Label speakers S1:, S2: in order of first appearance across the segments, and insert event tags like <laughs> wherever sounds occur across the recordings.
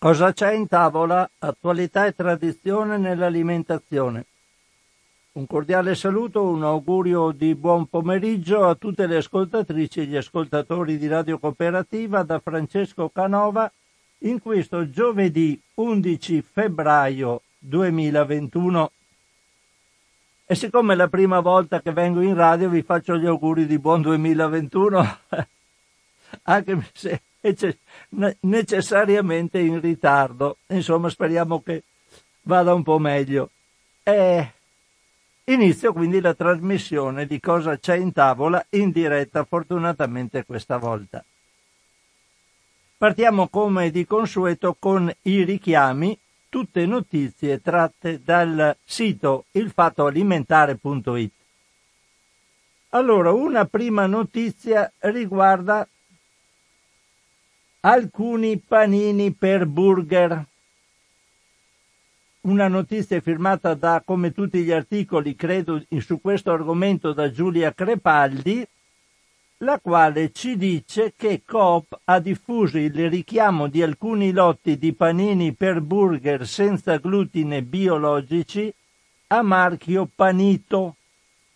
S1: Cosa c'è in tavola? Attualità e tradizione nell'alimentazione. Un cordiale saluto, un augurio di buon pomeriggio a tutte le ascoltatrici e gli ascoltatori di Radio Cooperativa da Francesco Canova in questo giovedì 11 febbraio 2021. E siccome è la prima volta che vengo in radio vi faccio gli auguri di buon 2021, <laughs> anche se necessariamente in ritardo. Insomma, speriamo che vada un po' meglio. E inizio quindi la trasmissione di cosa c'è in tavola in diretta, fortunatamente questa volta. Partiamo come di consueto con i richiami, tutte notizie tratte dal sito ilfattoalimentare.it. Allora, una prima notizia riguarda alcuni panini per burger. Una notizia firmata da, come tutti gli articoli, credo, su questo argomento da Giulia Crepaldi, la quale ci dice che Coop ha diffuso il richiamo di alcuni lotti di panini per burger senza glutine biologici a marchio Panito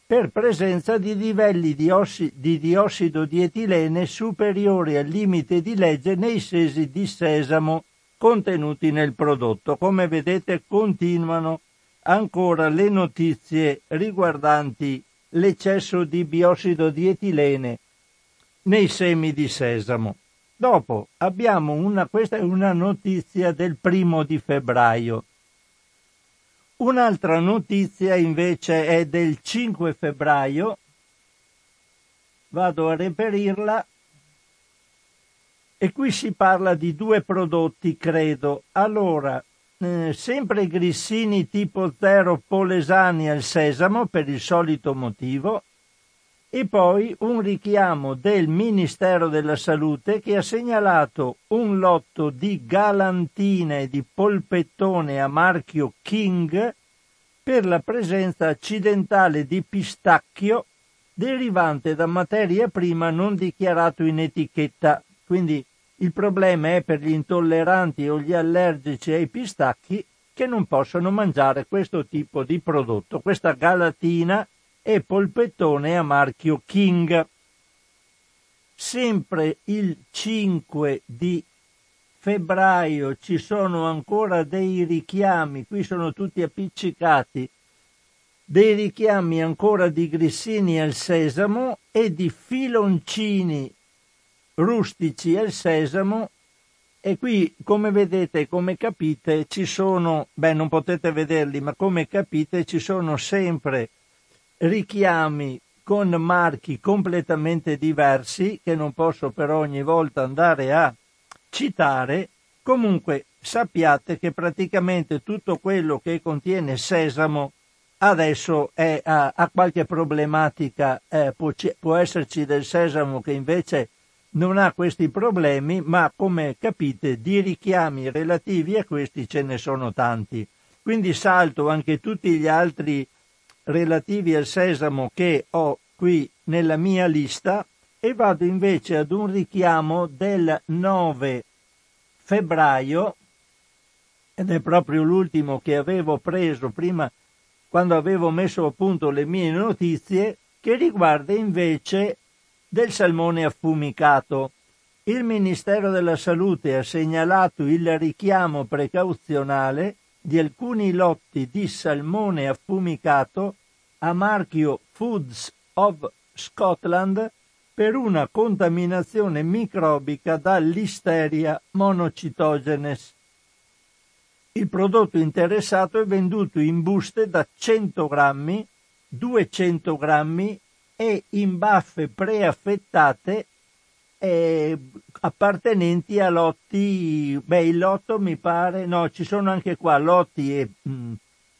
S1: per presenza di livelli di, ossi, di diossido di etilene superiori al limite di legge nei sesi di sesamo contenuti nel prodotto. Come vedete continuano ancora le notizie riguardanti l'eccesso di biossido di etilene nei semi di sesamo. Dopo abbiamo una, questa è una notizia del primo di febbraio. Un'altra notizia invece è del 5 febbraio. Vado a reperirla. E qui si parla di due prodotti, credo. Allora, eh, sempre grissini tipo 0 polesani al sesamo per il solito motivo e poi un richiamo del Ministero della Salute che ha segnalato un lotto di galantine di polpettone a marchio King per la presenza accidentale di pistacchio derivante da materia prima non dichiarato in etichetta. Quindi il problema è per gli intolleranti o gli allergici ai pistacchi che non possono mangiare questo tipo di prodotto. Questa galatina e polpettone a marchio King. Sempre il 5 di febbraio ci sono ancora dei richiami, qui sono tutti appiccicati, dei richiami ancora di grissini al sesamo e di filoncini rustici al sesamo e qui come vedete, come capite, ci sono, beh non potete vederli, ma come capite ci sono sempre richiami con marchi completamente diversi che non posso però ogni volta andare a citare, comunque sappiate che praticamente tutto quello che contiene sesamo adesso è, ha, ha, qualche problematica, eh, può, può esserci del sesamo che invece non ha questi problemi, ma come capite di richiami relativi a questi ce ne sono tanti. Quindi salto anche tutti gli altri relativi al sesamo che ho qui nella mia lista e vado invece ad un richiamo del 9 febbraio ed è proprio l'ultimo che avevo preso prima quando avevo messo a punto le mie notizie che riguarda invece del salmone affumicato. Il Ministero della Salute ha segnalato il richiamo precauzionale di alcuni lotti di salmone affumicato a marchio Foods of Scotland per una contaminazione microbica da Listeria monocitogenes. Il prodotto interessato è venduto in buste da 100 grammi, 200 grammi e in baffe preaffettate eh, appartenenti a lotti, beh il lotto mi pare, no ci sono anche qua lotti e mh, mm,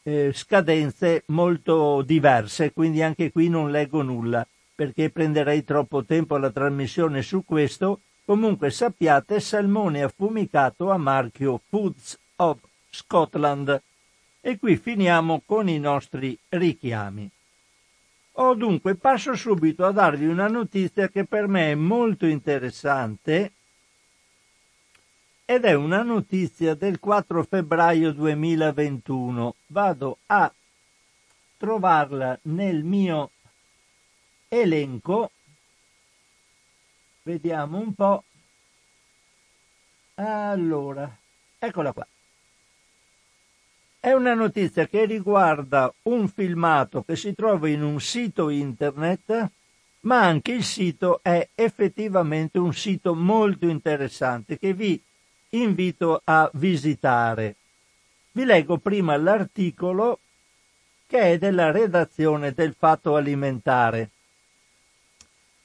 S1: eh, scadenze molto diverse, quindi anche qui non leggo nulla perché prenderei troppo tempo alla trasmissione su questo. Comunque sappiate salmone affumicato a marchio Foods of Scotland. E qui finiamo con i nostri richiami. Oh, dunque, passo subito a darvi una notizia che per me è molto interessante ed è una notizia del 4 febbraio 2021. Vado a trovarla nel mio elenco. Vediamo un po'. Allora, eccola qua. È una notizia che riguarda un filmato che si trova in un sito internet, ma anche il sito è effettivamente un sito molto interessante che vi invito a visitare. Vi leggo prima l'articolo che è della redazione del Fatto Alimentare.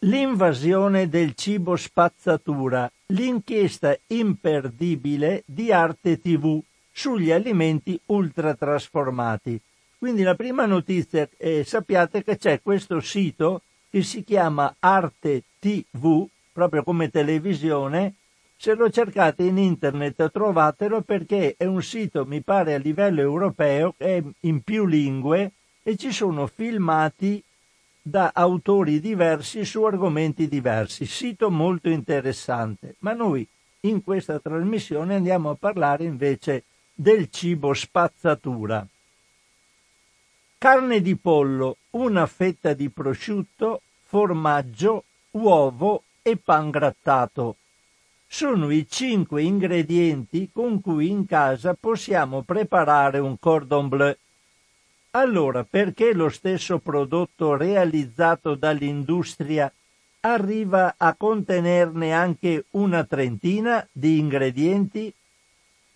S1: L'invasione del cibo spazzatura, l'inchiesta imperdibile di Arte TV sugli alimenti ultratrasformati. Quindi la prima notizia è sappiate che c'è questo sito che si chiama Arte TV, proprio come televisione. Se lo cercate in internet trovatelo perché è un sito, mi pare, a livello europeo, è in più lingue e ci sono filmati da autori diversi su argomenti diversi. Sito molto interessante. Ma noi in questa trasmissione andiamo a parlare invece del cibo spazzatura. Carne di pollo, una fetta di prosciutto, formaggio, uovo e pan grattato. Sono i cinque ingredienti con cui in casa possiamo preparare un cordon bleu. Allora, perché lo stesso prodotto realizzato dall'industria arriva a contenerne anche una trentina di ingredienti?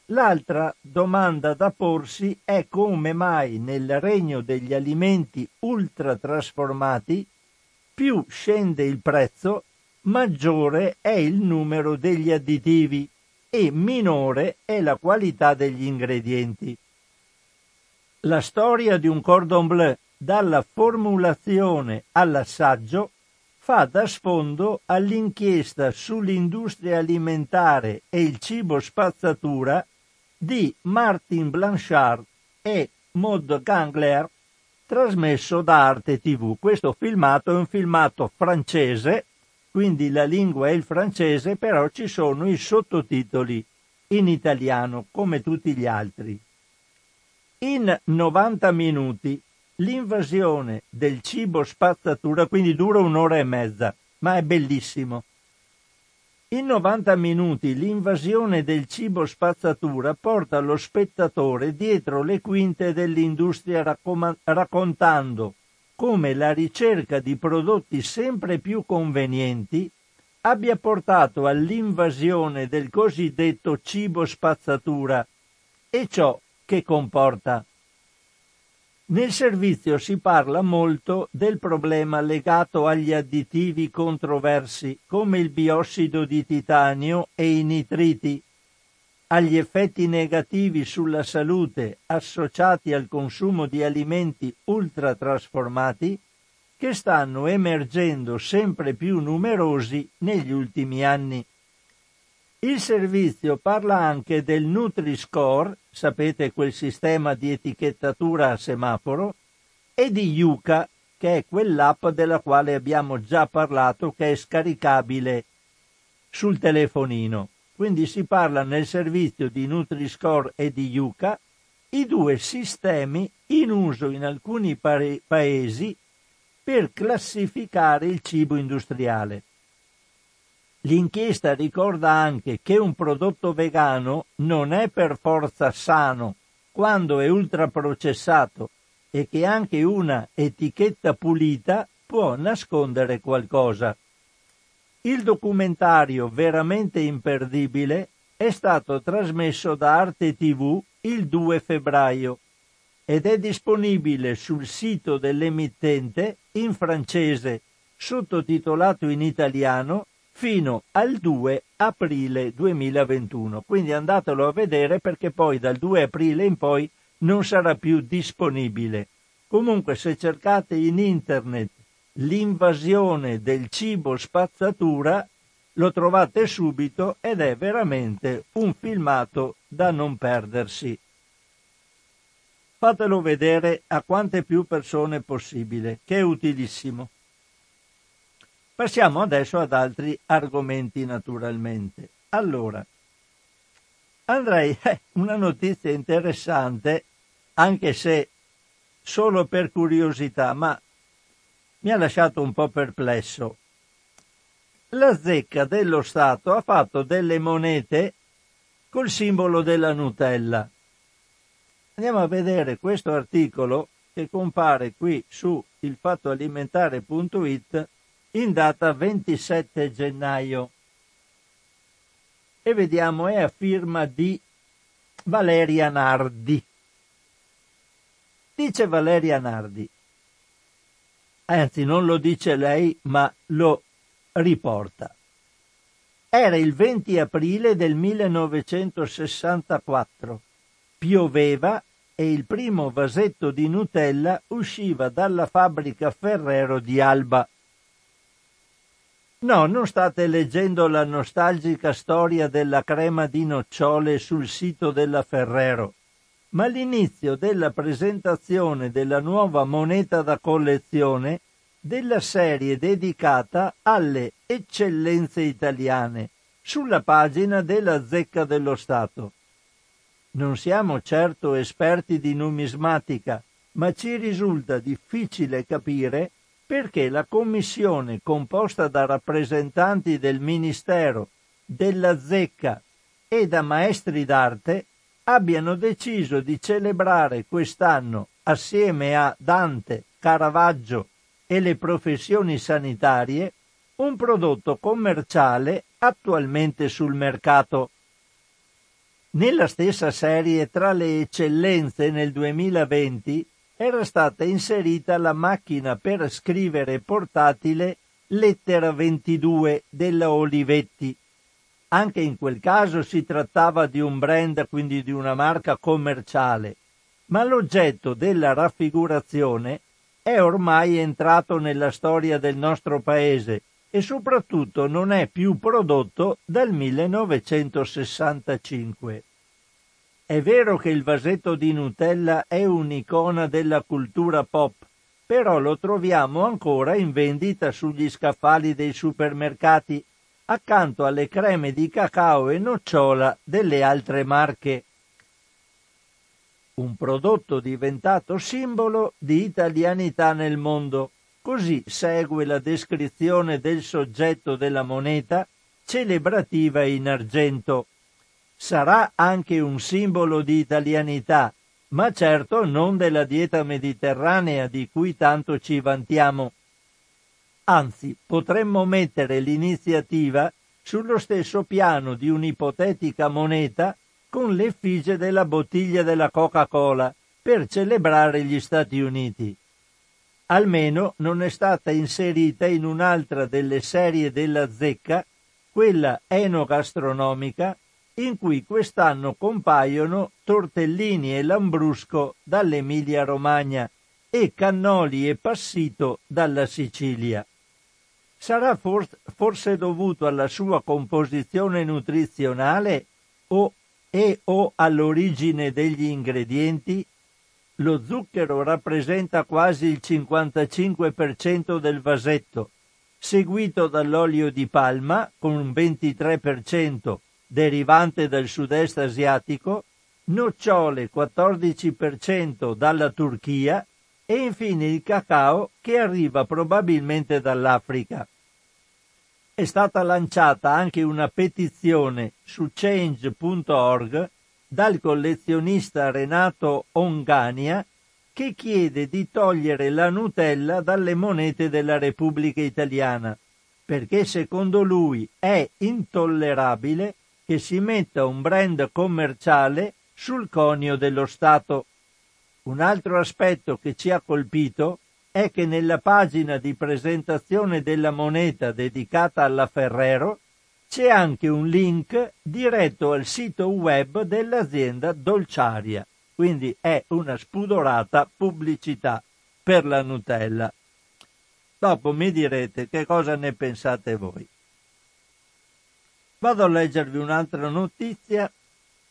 S1: L'altra domanda da porsi è come mai nel regno degli alimenti ultratrasformati più scende il prezzo, maggiore è il numero degli additivi e minore è la qualità degli ingredienti. La storia di un cordon bleu dalla formulazione all'assaggio fa da sfondo all'inchiesta sull'industria alimentare e il cibo spazzatura di Martin Blanchard e Maud Gangler, trasmesso da Arte TV. Questo filmato è un filmato francese, quindi la lingua è il francese, però ci sono i sottotitoli in italiano, come tutti gli altri. In 90 minuti l'invasione del cibo spazzatura, quindi dura un'ora e mezza, ma è bellissimo. In 90 minuti l'invasione del cibo spazzatura porta lo spettatore dietro le quinte dell'industria raccom- raccontando come la ricerca di prodotti sempre più convenienti abbia portato all'invasione del cosiddetto cibo spazzatura e ciò che comporta. Nel servizio si parla molto del problema legato agli additivi controversi come il biossido di titanio e i nitriti, agli effetti negativi sulla salute associati al consumo di alimenti ultratrasformati che stanno emergendo sempre più numerosi negli ultimi anni. Il servizio parla anche del Nutri-Score, sapete quel sistema di etichettatura a semaforo, e di Yuka, che è quell'app della quale abbiamo già parlato, che è scaricabile sul telefonino. Quindi si parla nel servizio di Nutri-Score e di Yuka, i due sistemi in uso in alcuni paesi per classificare il cibo industriale. L'inchiesta ricorda anche che un prodotto vegano non è per forza sano quando è ultraprocessato e che anche una etichetta pulita può nascondere qualcosa. Il documentario veramente imperdibile è stato trasmesso da Arte TV il 2 febbraio ed è disponibile sul sito dell'emittente in francese, sottotitolato in italiano fino al 2 aprile 2021. Quindi andatelo a vedere perché poi dal 2 aprile in poi non sarà più disponibile. Comunque se cercate in internet l'invasione del cibo spazzatura lo trovate subito ed è veramente un filmato da non perdersi. Fatelo vedere a quante più persone possibile, che è utilissimo. Passiamo adesso ad altri argomenti naturalmente. Allora, andrei, <laughs> eh, una notizia interessante, anche se solo per curiosità, ma mi ha lasciato un po' perplesso. La zecca dello Stato ha fatto delle monete col simbolo della Nutella. Andiamo a vedere questo articolo che compare qui su ilfattoalimentare.it in data 27 gennaio e vediamo è a firma di Valeria Nardi. Dice Valeria Nardi, anzi non lo dice lei ma lo riporta. Era il 20 aprile del 1964, pioveva e il primo vasetto di Nutella usciva dalla fabbrica Ferrero di Alba. No, non state leggendo la nostalgica storia della crema di nocciole sul sito della Ferrero, ma l'inizio della presentazione della nuova moneta da collezione della serie dedicata alle eccellenze italiane sulla pagina della Zecca dello Stato. Non siamo certo esperti di numismatica, ma ci risulta difficile capire perché la commissione composta da rappresentanti del Ministero, della Zecca e da maestri d'arte abbiano deciso di celebrare quest'anno assieme a Dante, Caravaggio e le professioni sanitarie un prodotto commerciale attualmente sul mercato. Nella stessa serie tra le eccellenze nel 2020 era stata inserita la macchina per scrivere portatile Lettera 22 della Olivetti. Anche in quel caso si trattava di un brand, quindi di una marca commerciale, ma l'oggetto della raffigurazione è ormai entrato nella storia del nostro paese e soprattutto non è più prodotto dal 1965. È vero che il vasetto di Nutella è un'icona della cultura pop, però lo troviamo ancora in vendita sugli scaffali dei supermercati, accanto alle creme di cacao e nocciola delle altre marche. Un prodotto diventato simbolo di italianità nel mondo. Così segue la descrizione del soggetto della moneta celebrativa in argento sarà anche un simbolo di italianità, ma certo non della dieta mediterranea di cui tanto ci vantiamo. Anzi, potremmo mettere l'iniziativa sullo stesso piano di un'ipotetica moneta con l'effigie della bottiglia della Coca-Cola per celebrare gli Stati Uniti. Almeno non è stata inserita in un'altra delle serie della zecca, quella enogastronomica, in cui quest'anno compaiono tortellini e lambrusco dall'Emilia Romagna e cannoli e passito dalla Sicilia. Sarà forse dovuto alla sua composizione nutrizionale o e o all'origine degli ingredienti? Lo zucchero rappresenta quasi il 55% del vasetto, seguito dall'olio di palma con un 23%, derivante dal sud-est asiatico, nocciole 14% dalla Turchia e infine il cacao che arriva probabilmente dall'Africa. È stata lanciata anche una petizione su change.org dal collezionista Renato Ongania che chiede di togliere la Nutella dalle monete della Repubblica Italiana, perché secondo lui è intollerabile che si metta un brand commerciale sul conio dello Stato. Un altro aspetto che ci ha colpito è che nella pagina di presentazione della moneta dedicata alla Ferrero c'è anche un link diretto al sito web dell'azienda Dolciaria, quindi è una spudorata pubblicità per la Nutella. Dopo mi direte che cosa ne pensate voi. Vado a leggervi un'altra notizia,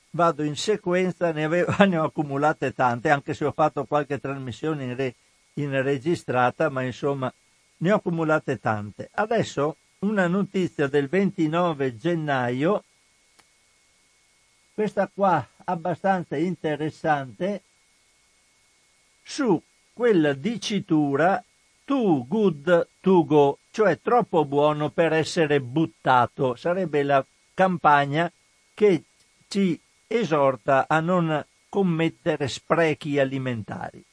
S1: vado in sequenza, ne, avevo, <laughs> ne ho accumulate tante, anche se ho fatto qualche trasmissione in, re, in registrata, ma insomma ne ho accumulate tante. Adesso una notizia del 29 gennaio. Questa qua abbastanza interessante, su quella dicitura too good to go, cioè troppo buono per essere buttato. Sarebbe la campagna che ci esorta a non commettere sprechi alimentari.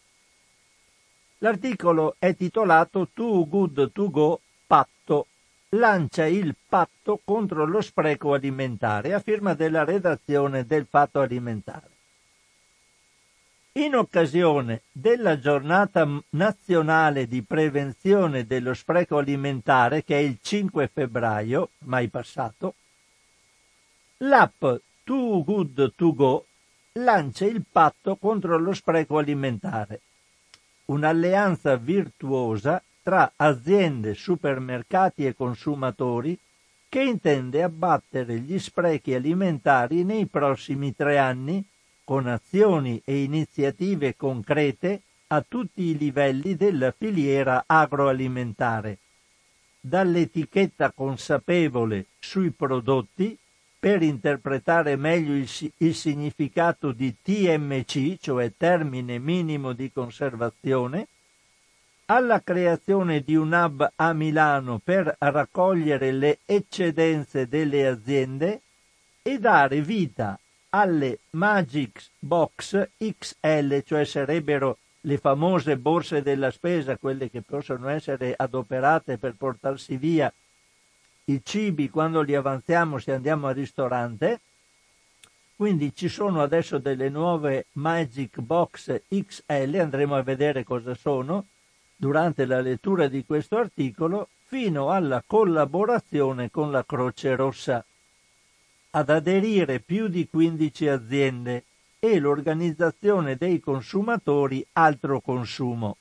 S1: L'articolo è titolato Too Good to Go Patto. Lancia il patto contro lo spreco alimentare a firma della redazione del Fatto Alimentare. In occasione della giornata nazionale di prevenzione dello spreco alimentare, che è il 5 febbraio, mai passato, l'app Too Good To Go lancia il patto contro lo spreco alimentare, un'alleanza virtuosa tra aziende, supermercati e consumatori che intende abbattere gli sprechi alimentari nei prossimi tre anni con azioni e iniziative concrete a tutti i livelli della filiera agroalimentare, dall'etichetta consapevole sui prodotti per interpretare meglio il, il, significato di TMC, cioè termine minimo di conservazione, alla creazione di un hub a Milano per raccogliere le eccedenze delle aziende e dare vita alle Magic Box XL, cioè sarebbero le famose borse della spesa, quelle che possono essere adoperate per portarsi via i cibi quando li avanziamo se andiamo al ristorante. Quindi ci sono adesso delle nuove Magic Box XL, andremo a vedere cosa sono durante la lettura di questo articolo, fino alla collaborazione con la Croce Rossa ad aderire più di 15 aziende e l'organizzazione dei consumatori altro consumo.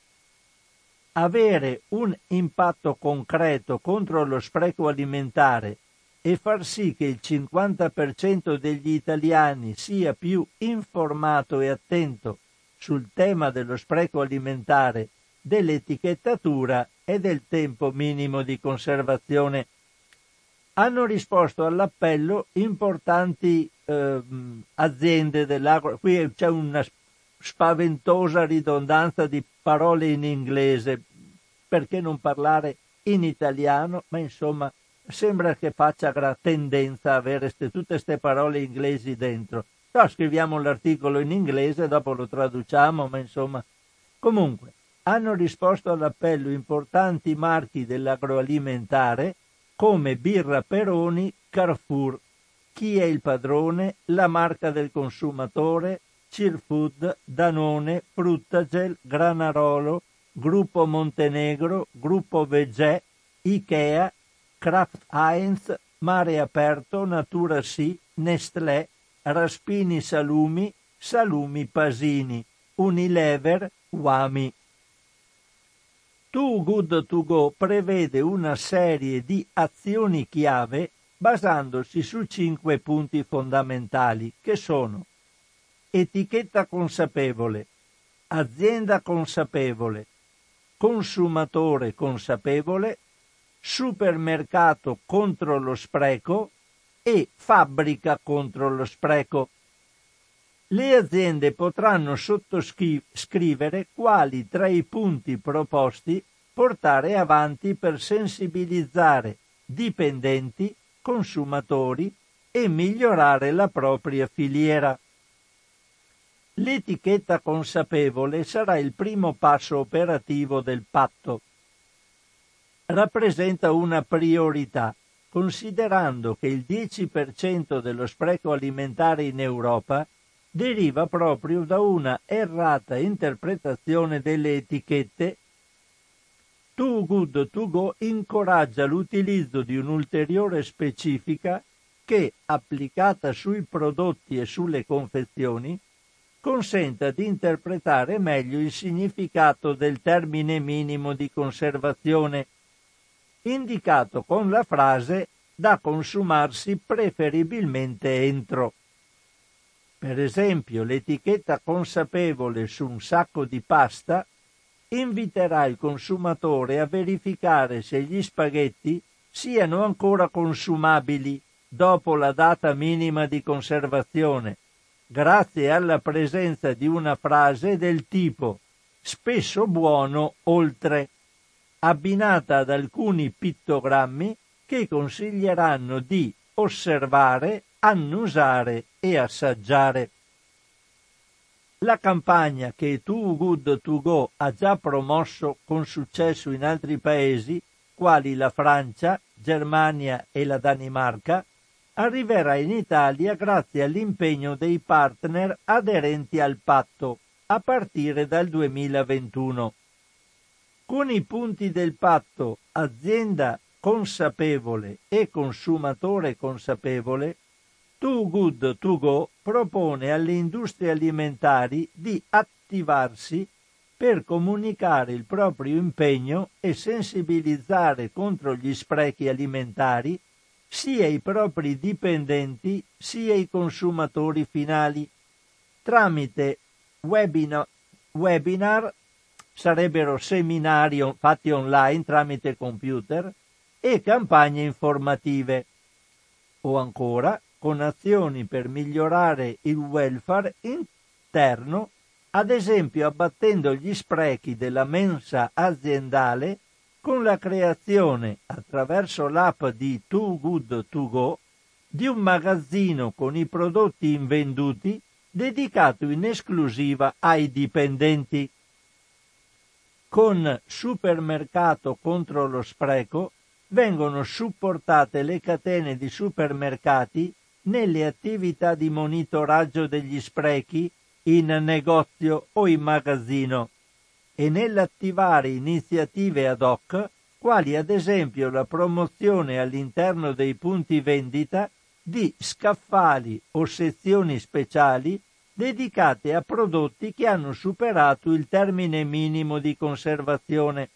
S1: Avere un impatto concreto contro lo spreco alimentare e far sì che il 50% degli italiani sia più informato e attento sul tema dello spreco alimentare, dell'etichettatura e del tempo minimo di conservazione hanno risposto all'appello importanti eh, aziende dell'agro. Qui c'è una spaventosa ridondanza di parole in inglese, perché non parlare in italiano? Ma insomma, sembra che faccia tendenza avere ste, tutte queste parole inglesi dentro. No, scriviamo l'articolo in inglese, dopo lo traduciamo, ma insomma. Comunque, hanno risposto all'appello importanti marchi dell'agroalimentare come Birra Peroni, Carrefour. Chi è il padrone? La marca del consumatore, Cirfood, Danone, Fruttagel, Granarolo, Gruppo Montenegro, Gruppo Vegè, Ikea, Kraft Heinz, Mare Aperto, Natura Sì, Nestlé, Raspini Salumi, Salumi Pasini, Unilever, Wami. Too Good To Go prevede una serie di azioni chiave basandosi su cinque punti fondamentali che sono etichetta consapevole, azienda consapevole, consumatore consapevole, supermercato contro lo spreco e fabbrica contro lo spreco. Le aziende potranno sottoscrivere quali tra i punti proposti portare avanti per sensibilizzare dipendenti, consumatori e migliorare la propria filiera. L'etichetta consapevole sarà il primo passo operativo del patto. Rappresenta una priorità, considerando che il 10% dello spreco alimentare in Europa deriva proprio da una errata interpretazione delle etichette. Too Good To Go incoraggia l'utilizzo di un'ulteriore specifica che, applicata sui prodotti e sulle confezioni, consenta di interpretare meglio il significato del termine minimo di conservazione, indicato con la frase da consumarsi preferibilmente entro. Per esempio, l'etichetta consapevole su un sacco di pasta inviterà il consumatore a verificare se gli spaghetti siano ancora consumabili dopo la data minima di conservazione, grazie alla presenza di una frase del tipo spesso buono oltre, abbinata ad alcuni pittogrammi che consiglieranno di osservare, annusare e assaggiare. La campagna che Too Good To Go ha già promosso con successo in altri paesi, quali la Francia, Germania e la Danimarca, arriverà in Italia grazie all'impegno dei partner aderenti al patto a partire dal 2021. Con i punti del patto azienda consapevole e consumatore consapevole, Too Good To Go propone alle industrie alimentari di attivarsi per comunicare il proprio impegno e sensibilizzare contro gli sprechi alimentari sia i propri dipendenti sia i consumatori finali. Tramite webinar, webinar sarebbero seminari fatti online tramite computer e campagne informative. O ancora con azioni per migliorare il welfare interno, ad esempio abbattendo gli sprechi della mensa aziendale con la creazione, attraverso l'app di Too Good To Go, di un magazzino con i prodotti invenduti dedicato in esclusiva ai dipendenti. Con Supermercato contro lo spreco vengono supportate le catene di supermercati nelle attività di monitoraggio degli sprechi in negozio o in magazzino e nell'attivare iniziative ad hoc quali ad esempio la promozione all'interno dei punti vendita di scaffali o sezioni speciali dedicate a prodotti che hanno superato il termine minimo di conservazione.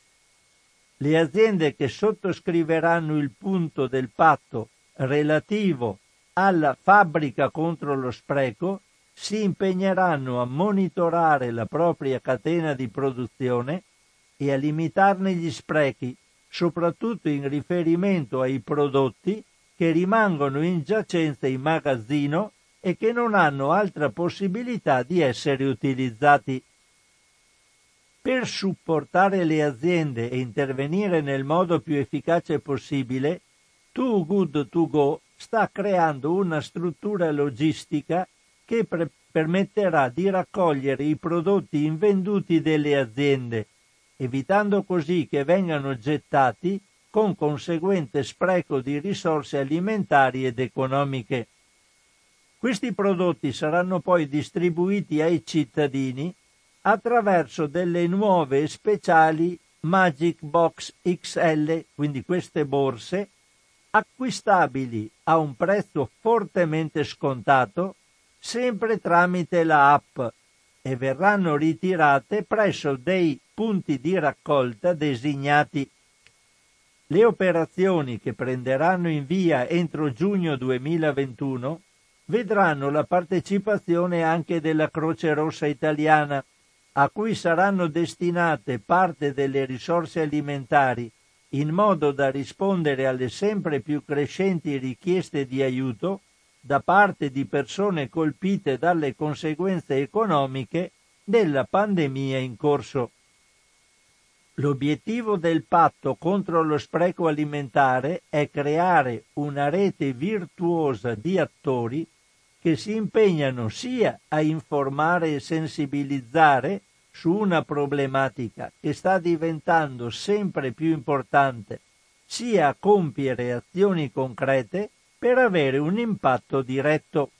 S1: Le aziende che sottoscriveranno il punto del patto relativo alla fabbrica contro lo spreco si impegneranno a monitorare la propria catena di produzione e a limitarne gli sprechi, soprattutto in riferimento ai prodotti che rimangono in giacenza in magazzino e che non hanno altra possibilità di essere utilizzati. Per supportare le aziende e intervenire nel modo più efficace possibile, Too Good To Go sta creando una struttura logistica che pre- permetterà di raccogliere i prodotti invenduti delle aziende, evitando così che vengano gettati con conseguente spreco di risorse alimentari ed economiche. Questi prodotti saranno poi distribuiti ai cittadini attraverso delle nuove e speciali Magic Box XL, quindi queste borse, acquistabili a un prezzo fortemente scontato sempre tramite la app e verranno ritirate presso dei punti di raccolta designati. Le operazioni che prenderanno in via entro giugno 2021 vedranno la partecipazione anche della Croce Rossa italiana, a cui saranno destinate parte delle risorse alimentari in modo da rispondere alle sempre più crescenti richieste di aiuto da parte di persone colpite dalle conseguenze economiche della pandemia in corso. L'obiettivo del patto contro lo spreco alimentare è creare una rete virtuosa di attori che si impegnano sia a informare e sensibilizzare su una problematica che sta diventando sempre più importante, sia compiere azioni concrete per avere un impatto diretto.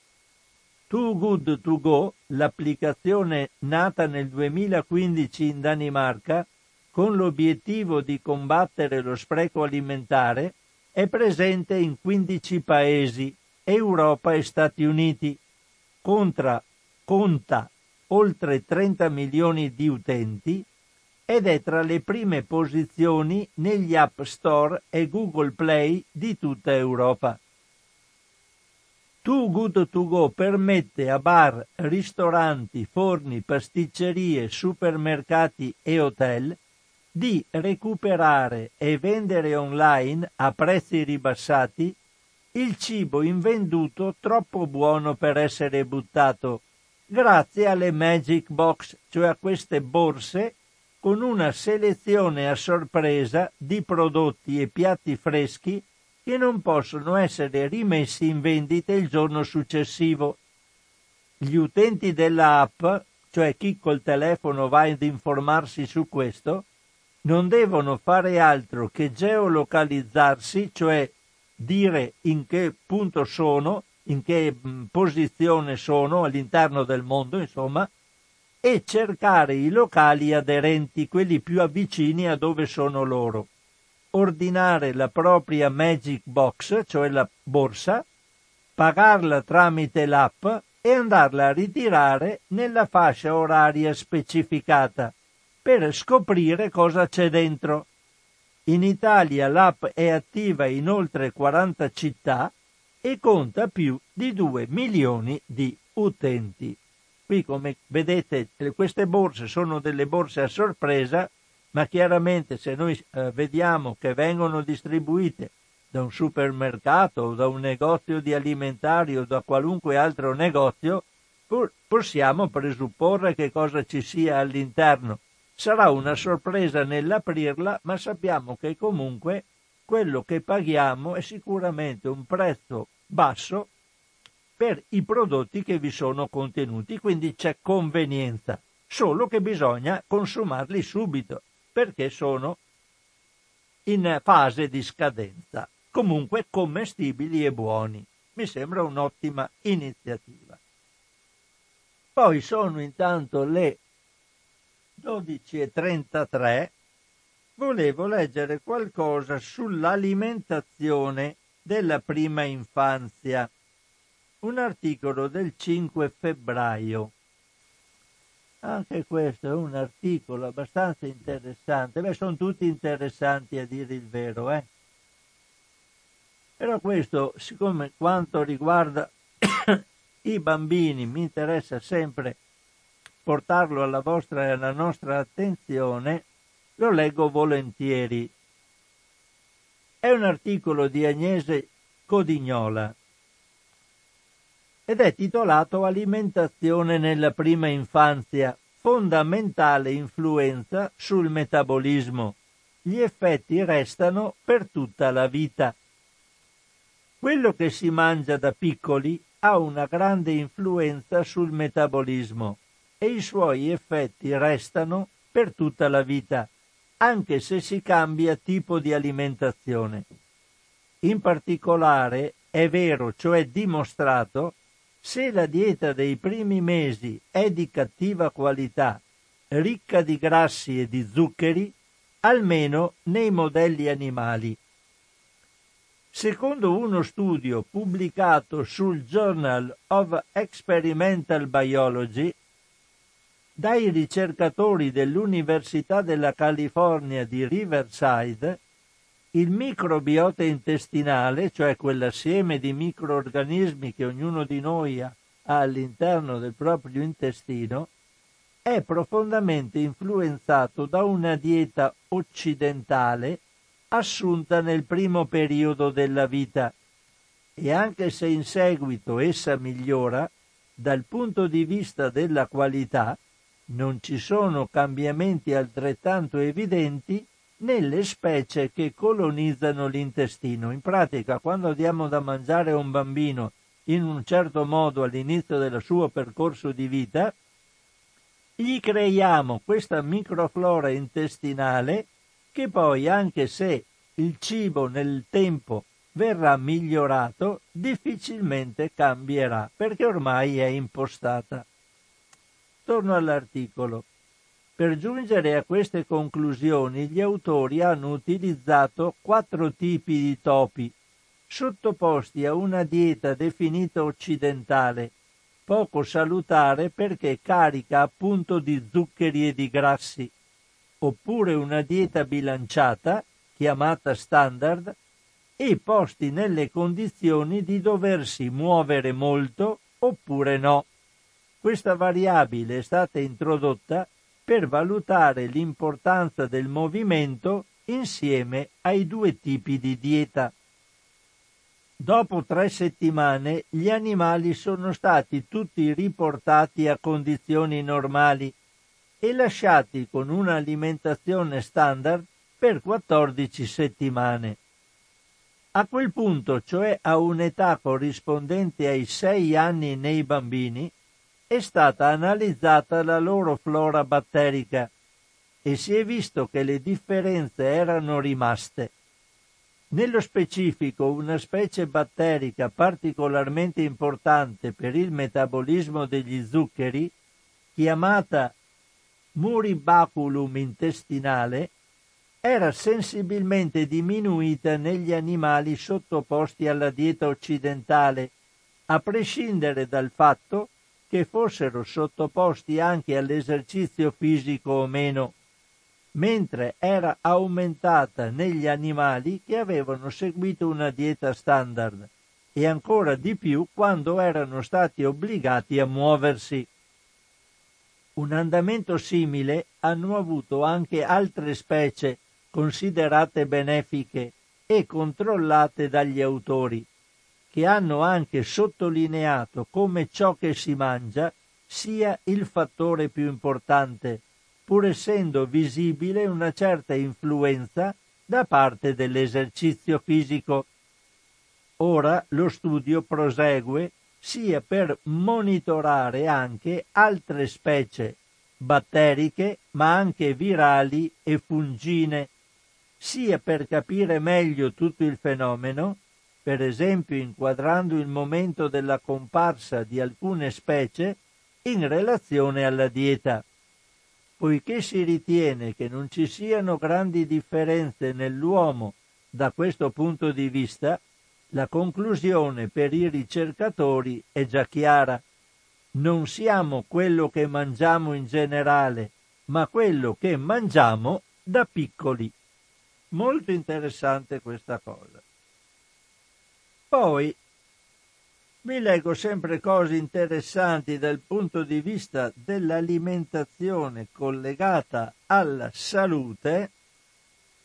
S1: Too Good To Go, l'applicazione nata nel 2015 in Danimarca con l'obiettivo di combattere lo spreco alimentare, è presente in 15 paesi Europa e Stati Uniti. Contra, conta oltre 30 milioni di utenti ed è tra le prime posizioni negli App Store e Google Play di tutta Europa. Too Good To Go permette a bar, ristoranti, forni, pasticcerie, supermercati e hotel di recuperare e vendere online a prezzi ribassati il cibo invenduto troppo buono per essere buttato, grazie alle Magic Box, cioè a queste borse con una selezione a sorpresa di prodotti e piatti freschi che non possono essere rimessi in vendita il giorno successivo. Gli utenti della app, cioè chi col telefono va ad informarsi su questo, non devono fare altro che geolocalizzarsi, cioè dire in che punto sono, in che posizione sono all'interno del mondo, insomma, e cercare i locali aderenti, quelli più avvicini a dove sono loro. Ordinare la propria Magic Box, cioè la borsa, pagarla tramite l'app e andarla a ritirare nella fascia oraria specificata per scoprire cosa c'è dentro. In Italia l'app è attiva in oltre 40 città e conta più di 2 milioni di utenti. Qui come vedete queste borse sono delle borse a sorpresa, ma chiaramente se noi eh, vediamo che vengono distribuite da un supermercato o da un negozio di alimentari o da qualunque altro negozio, possiamo presupporre che cosa ci sia all'interno. Sarà una sorpresa nell'aprirla, ma sappiamo che comunque quello che paghiamo è sicuramente un prezzo basso per i prodotti che vi sono contenuti, quindi c'è convenienza, solo che bisogna consumarli subito perché sono in fase di scadenza, comunque commestibili e buoni. Mi sembra un'ottima iniziativa. Poi sono intanto le 12.33. Volevo leggere qualcosa sull'alimentazione della prima infanzia un articolo del 5 febbraio. Anche questo è un articolo abbastanza interessante. Beh, sono tutti interessanti a dire il vero, eh? Però questo, siccome quanto riguarda <coughs> i bambini mi interessa sempre portarlo alla vostra e alla nostra attenzione, lo leggo volentieri. È un articolo di Agnese Codignola ed è titolato Alimentazione nella prima infanzia, fondamentale influenza sul metabolismo. Gli effetti restano per tutta la vita. Quello che si mangia da piccoli ha una grande influenza sul metabolismo e i suoi effetti restano per tutta la vita, anche se si cambia tipo di alimentazione. In particolare è vero, cioè dimostrato, se la dieta dei primi mesi è di cattiva qualità, ricca di grassi e di zuccheri, almeno nei modelli animali. Secondo uno studio pubblicato sul Journal of Experimental Biology dai ricercatori dell'Università della California di Riverside, il microbiota intestinale, cioè quell'assieme di microorganismi che ognuno di noi ha all'interno del proprio intestino, è profondamente influenzato da una dieta occidentale assunta nel primo periodo della vita. E anche se in seguito essa migliora, dal punto di vista della qualità non ci sono cambiamenti altrettanto evidenti nelle specie che colonizzano l'intestino. In pratica, quando diamo da mangiare a un bambino in un certo modo all'inizio del suo percorso di vita, gli creiamo questa microflora intestinale che poi, anche se il cibo nel tempo verrà migliorato, difficilmente cambierà, perché ormai è impostata. Torno all'articolo. Per giungere a queste conclusioni gli autori hanno utilizzato quattro tipi di topi, sottoposti a una dieta definita occidentale, poco salutare perché carica appunto di zuccheri e di grassi, oppure una dieta bilanciata, chiamata standard, e posti nelle condizioni di doversi muovere molto oppure no. Questa variabile è stata introdotta per valutare l'importanza del movimento insieme ai due tipi di dieta. Dopo tre settimane gli animali sono stati tutti riportati a condizioni normali e lasciati con un'alimentazione standard per 14 settimane. A quel punto, cioè a un'età corrispondente ai 6 anni nei bambini, è stata analizzata la loro flora batterica e si è visto che le differenze erano rimaste. Nello specifico una specie batterica particolarmente importante per il metabolismo degli zuccheri, chiamata Muribaculum intestinale, era sensibilmente diminuita negli animali sottoposti alla dieta occidentale, a prescindere dal fatto che fossero sottoposti anche all'esercizio fisico o meno mentre era aumentata negli animali che avevano seguito una dieta standard e ancora di più quando erano stati obbligati a muoversi. Un andamento simile hanno avuto anche altre specie considerate benefiche e controllate dagli autori, che hanno anche sottolineato come ciò che si mangia sia il fattore più importante pur essendo visibile una certa influenza da parte dell'esercizio fisico. Ora lo studio prosegue sia per monitorare anche altre specie batteriche ma anche virali e fungine, sia per capire meglio tutto il fenomeno, per esempio inquadrando il momento della comparsa di alcune specie in relazione alla dieta poiché si ritiene che non ci siano grandi differenze nell'uomo da questo punto di vista, la conclusione per i ricercatori è già chiara. Non siamo quello che mangiamo in generale, ma quello che mangiamo da piccoli. Molto interessante questa cosa. Poi vi leggo sempre cose interessanti dal punto di vista dell'alimentazione collegata alla salute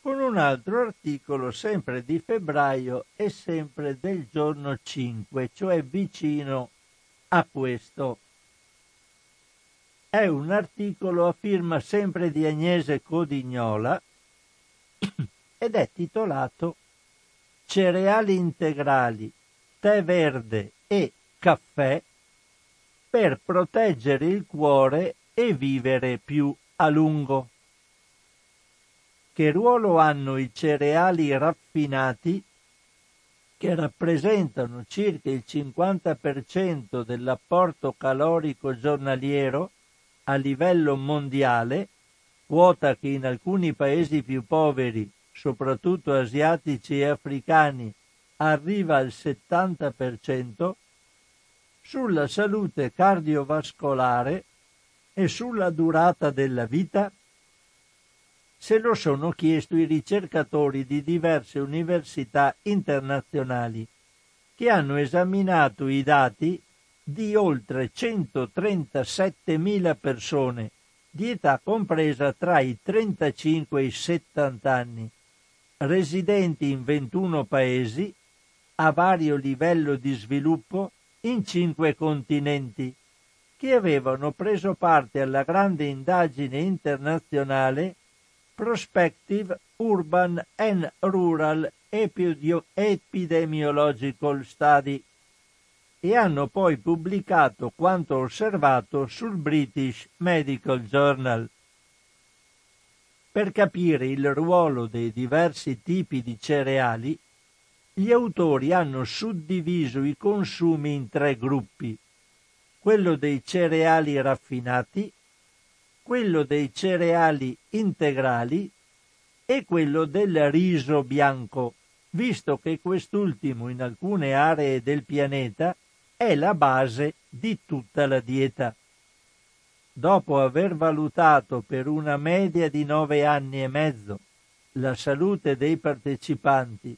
S1: con un altro articolo sempre di febbraio e sempre del giorno 5, cioè vicino a questo. È un articolo a firma sempre di Agnese Codignola <coughs> ed è titolato Cereali integrali, tè verde e caffè per proteggere il cuore e vivere più a lungo. Che ruolo hanno i cereali raffinati che rappresentano circa il 50% dell'apporto calorico giornaliero a livello mondiale, quota che in alcuni paesi più poveri, soprattutto asiatici e africani, arriva al 70%, sulla salute cardiovascolare e sulla durata della vita? Se lo sono chiesto i ricercatori di diverse università internazionali che hanno esaminato i dati di oltre 137.000 persone di età compresa tra i 35 e i 70 anni, residenti in 21 paesi a vario livello di sviluppo in cinque continenti, che avevano preso parte alla grande indagine internazionale Prospective Urban and Rural Epidemiological Study e hanno poi pubblicato quanto osservato sul British Medical Journal. Per capire il ruolo dei diversi tipi di cereali, gli autori hanno suddiviso i consumi in tre gruppi, quello dei cereali raffinati, quello dei cereali integrali e quello del riso bianco, visto che quest'ultimo in alcune aree del pianeta è la base di tutta la dieta. Dopo aver valutato per una media di nove anni e mezzo la salute dei partecipanti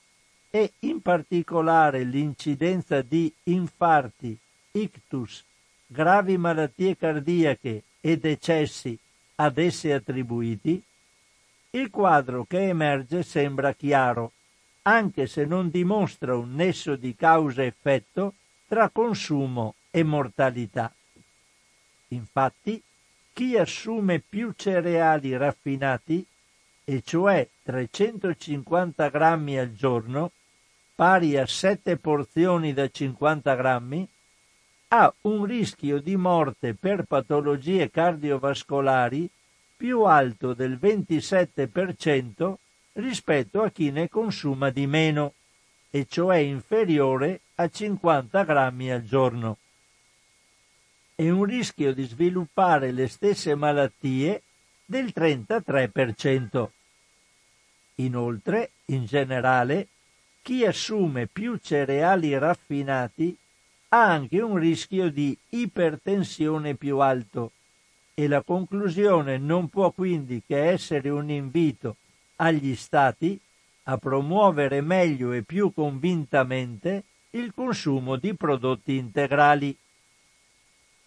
S1: e in particolare l'incidenza di infarti, ictus, gravi malattie cardiache e decessi ad esse attribuiti, il quadro che emerge sembra chiaro. anche se non dimostra un nesso di causa-effetto tra consumo e mortalità. Infatti, chi assume più cereali raffinati, e cioè 350 grammi al giorno, pari a 7 porzioni da 50 grammi, ha un rischio di morte per patologie cardiovascolari più alto del 27% rispetto a chi ne consuma di meno, e cioè inferiore a 50 grammi al giorno. E un rischio di sviluppare le stesse malattie del 33%. Inoltre, in generale, chi assume più cereali raffinati ha anche un rischio di ipertensione più alto e la conclusione non può quindi che essere un invito agli Stati a promuovere meglio e più convintamente il consumo di prodotti integrali.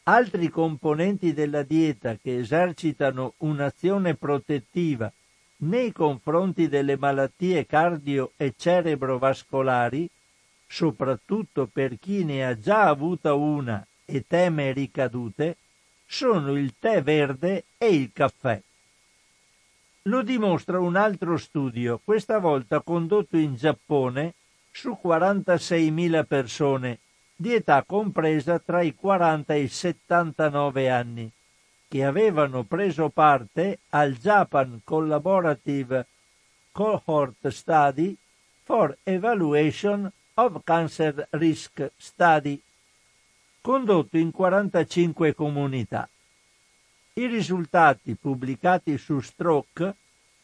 S1: Altri componenti della dieta che esercitano un'azione protettiva nei confronti delle malattie cardio e cerebrovascolari soprattutto per chi ne ha già avuta una e teme ricadute, sono il tè verde e il caffè. Lo dimostra un altro studio, questa volta condotto in Giappone su 46.000 persone di età compresa tra i 40 e i 79 anni, che avevano preso parte al Japan Collaborative Cohort Study for Evaluation of Cancer Risk Study, condotto in 45 comunità. I risultati pubblicati su Stroke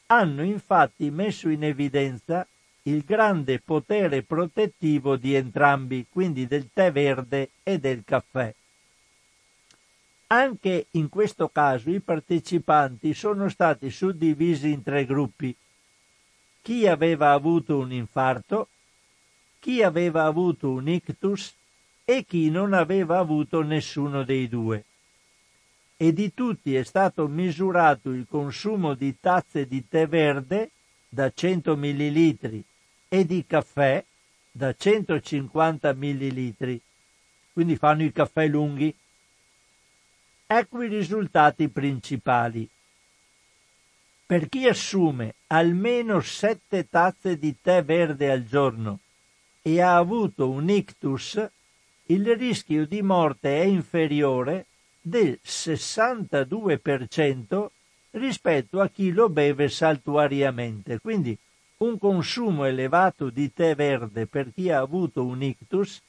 S1: hanno infatti messo in evidenza il grande potere protettivo di entrambi, quindi del tè verde e del caffè. Anche in questo caso i partecipanti sono stati suddivisi in tre gruppi. Chi aveva avuto un infarto, chi aveva avuto un ictus e chi non aveva avuto nessuno dei due. E di tutti è stato misurato il consumo di tazze di tè verde da 100 ml e di caffè da 150 ml. Quindi fanno i caffè lunghi. Ecco i risultati principali. Per chi assume almeno 7 tazze di tè verde al giorno e ha avuto un ictus, il rischio di morte è inferiore del 62% rispetto a chi lo beve saltuariamente. Quindi un consumo elevato di tè verde per chi ha avuto un ictus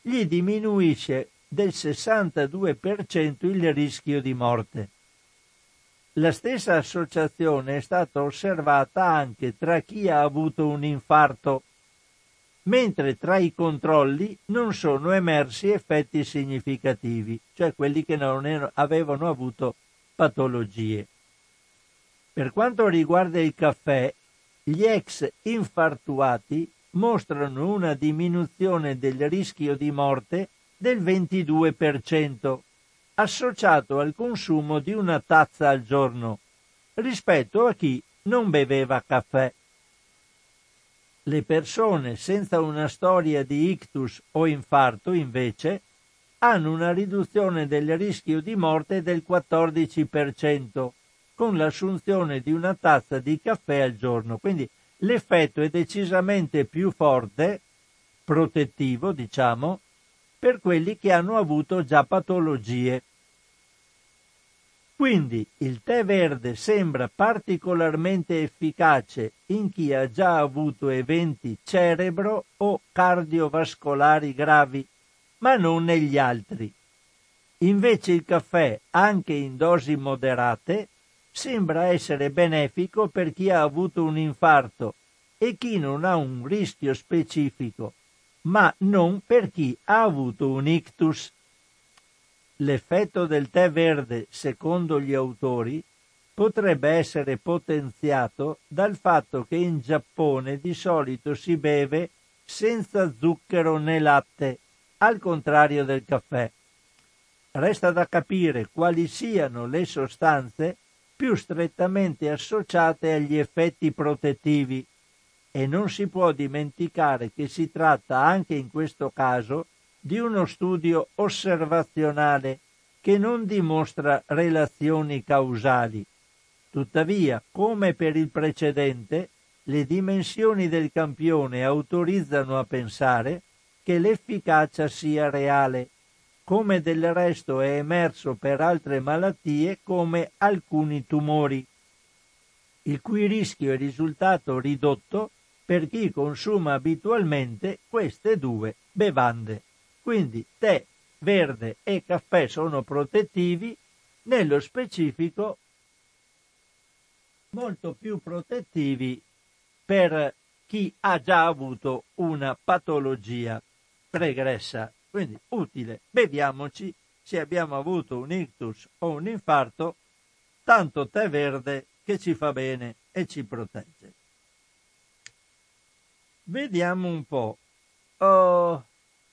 S1: gli diminuisce del 62% il rischio di morte. La stessa associazione è stata osservata anche tra chi ha avuto un infarto mentre tra i controlli non sono emersi effetti significativi, cioè quelli che non erano, avevano avuto patologie. Per quanto riguarda il caffè, gli ex infartuati mostrano una diminuzione del rischio di morte del 22%, associato al consumo di una tazza al giorno, rispetto a chi non beveva caffè. Le persone senza una storia di ictus o infarto, invece, hanno una riduzione del rischio di morte del 14% con l'assunzione di una tazza di caffè al giorno. Quindi l'effetto è decisamente più forte, protettivo, diciamo, per quelli che hanno avuto già patologie. Quindi il tè verde sembra particolarmente efficace in chi ha già avuto eventi cerebro o cardiovascolari gravi, ma non negli altri. Invece il caffè, anche in dosi moderate, sembra essere benefico per chi ha avuto un infarto e chi non ha un rischio specifico, ma non per chi ha avuto un ictus. L'effetto del tè verde, secondo gli autori, potrebbe essere potenziato dal fatto che in Giappone di solito si beve senza zucchero né latte, al contrario del caffè. Resta da capire quali siano le sostanze più strettamente associate agli effetti protettivi, e non si può dimenticare che si tratta anche in questo caso di uno studio osservazionale che non dimostra relazioni causali. Tuttavia, come per il precedente, le dimensioni del campione autorizzano a pensare che l'efficacia sia reale, come del resto è emerso per altre malattie come alcuni tumori, il cui rischio è risultato ridotto per chi consuma abitualmente queste due bevande. Quindi tè verde e caffè sono protettivi, nello specifico molto più protettivi per chi ha già avuto una patologia pregressa. Quindi utile, beviamoci se abbiamo avuto un ictus o un infarto, tanto tè verde che ci fa bene e ci protegge. Vediamo un po'. Oh,